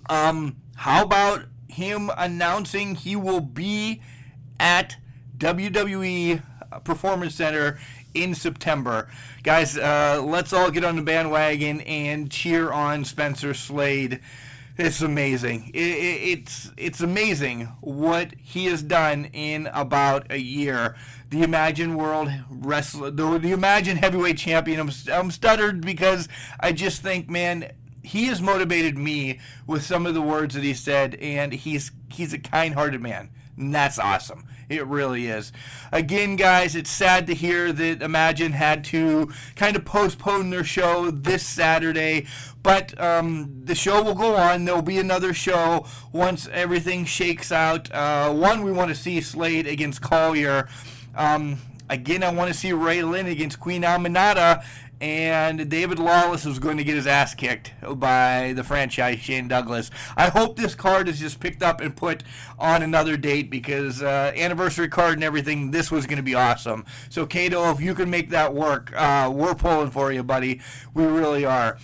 Um, how about him announcing he will be at WWE Performance Center in September. Guys, uh, let's all get on the bandwagon and cheer on Spencer Slade. It's amazing. It, it, it's it's amazing what he has done in about a year. The Imagine World Wrestler, the, the Imagine Heavyweight Champion. I'm, I'm stuttered because I just think, man, he has motivated me with some of the words that he said, and he's he's a kind-hearted man. And that's awesome. It really is. Again, guys, it's sad to hear that Imagine had to kind of postpone their show this Saturday, but um, the show will go on. There'll be another show once everything shakes out. Uh, one, we want to see Slade against Collier. Um, again, I want to see Ray Lynn against Queen Aminata. And David Lawless was going to get his ass kicked by the franchise Shane Douglas. I hope this card is just picked up and put on another date because uh, anniversary card and everything. This was going to be awesome. So Cato, if you can make that work, uh, we're pulling for you, buddy. We really are.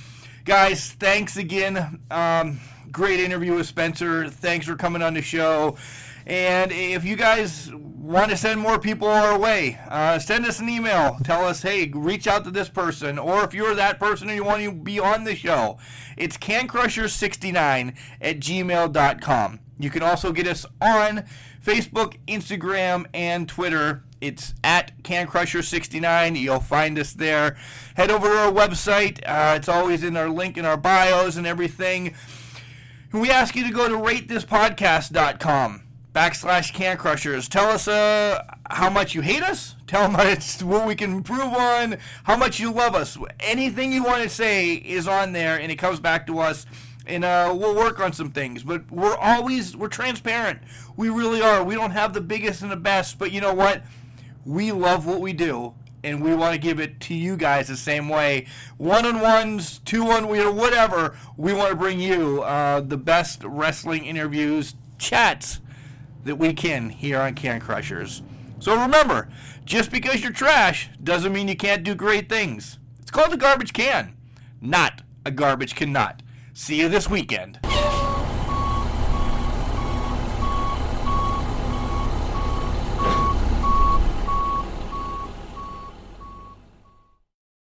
Guys, thanks again. Um, great interview with Spencer. Thanks for coming on the show. And if you guys want to send more people our way, uh, send us an email. Tell us, hey, reach out to this person. Or if you're that person and you want to be on the show, it's cancrusher69 at gmail.com. You can also get us on Facebook, Instagram, and Twitter. It's at cancrusher69. You'll find us there. Head over to our website. Uh, it's always in our link in our bios and everything. We ask you to go to ratethispodcast.com backslash can crushers. Tell us uh, how much you hate us. Tell us what we can improve on. How much you love us. Anything you want to say is on there, and it comes back to us. And uh, we'll work on some things, but we're always we're transparent. We really are. We don't have the biggest and the best, but you know what? We love what we do, and we want to give it to you guys the same way. One on ones, two on whatever. We want to bring you uh, the best wrestling interviews, chats that we can here on Can Crushers. So remember, just because you're trash doesn't mean you can't do great things. It's called a garbage can, not a garbage cannot. See you this weekend.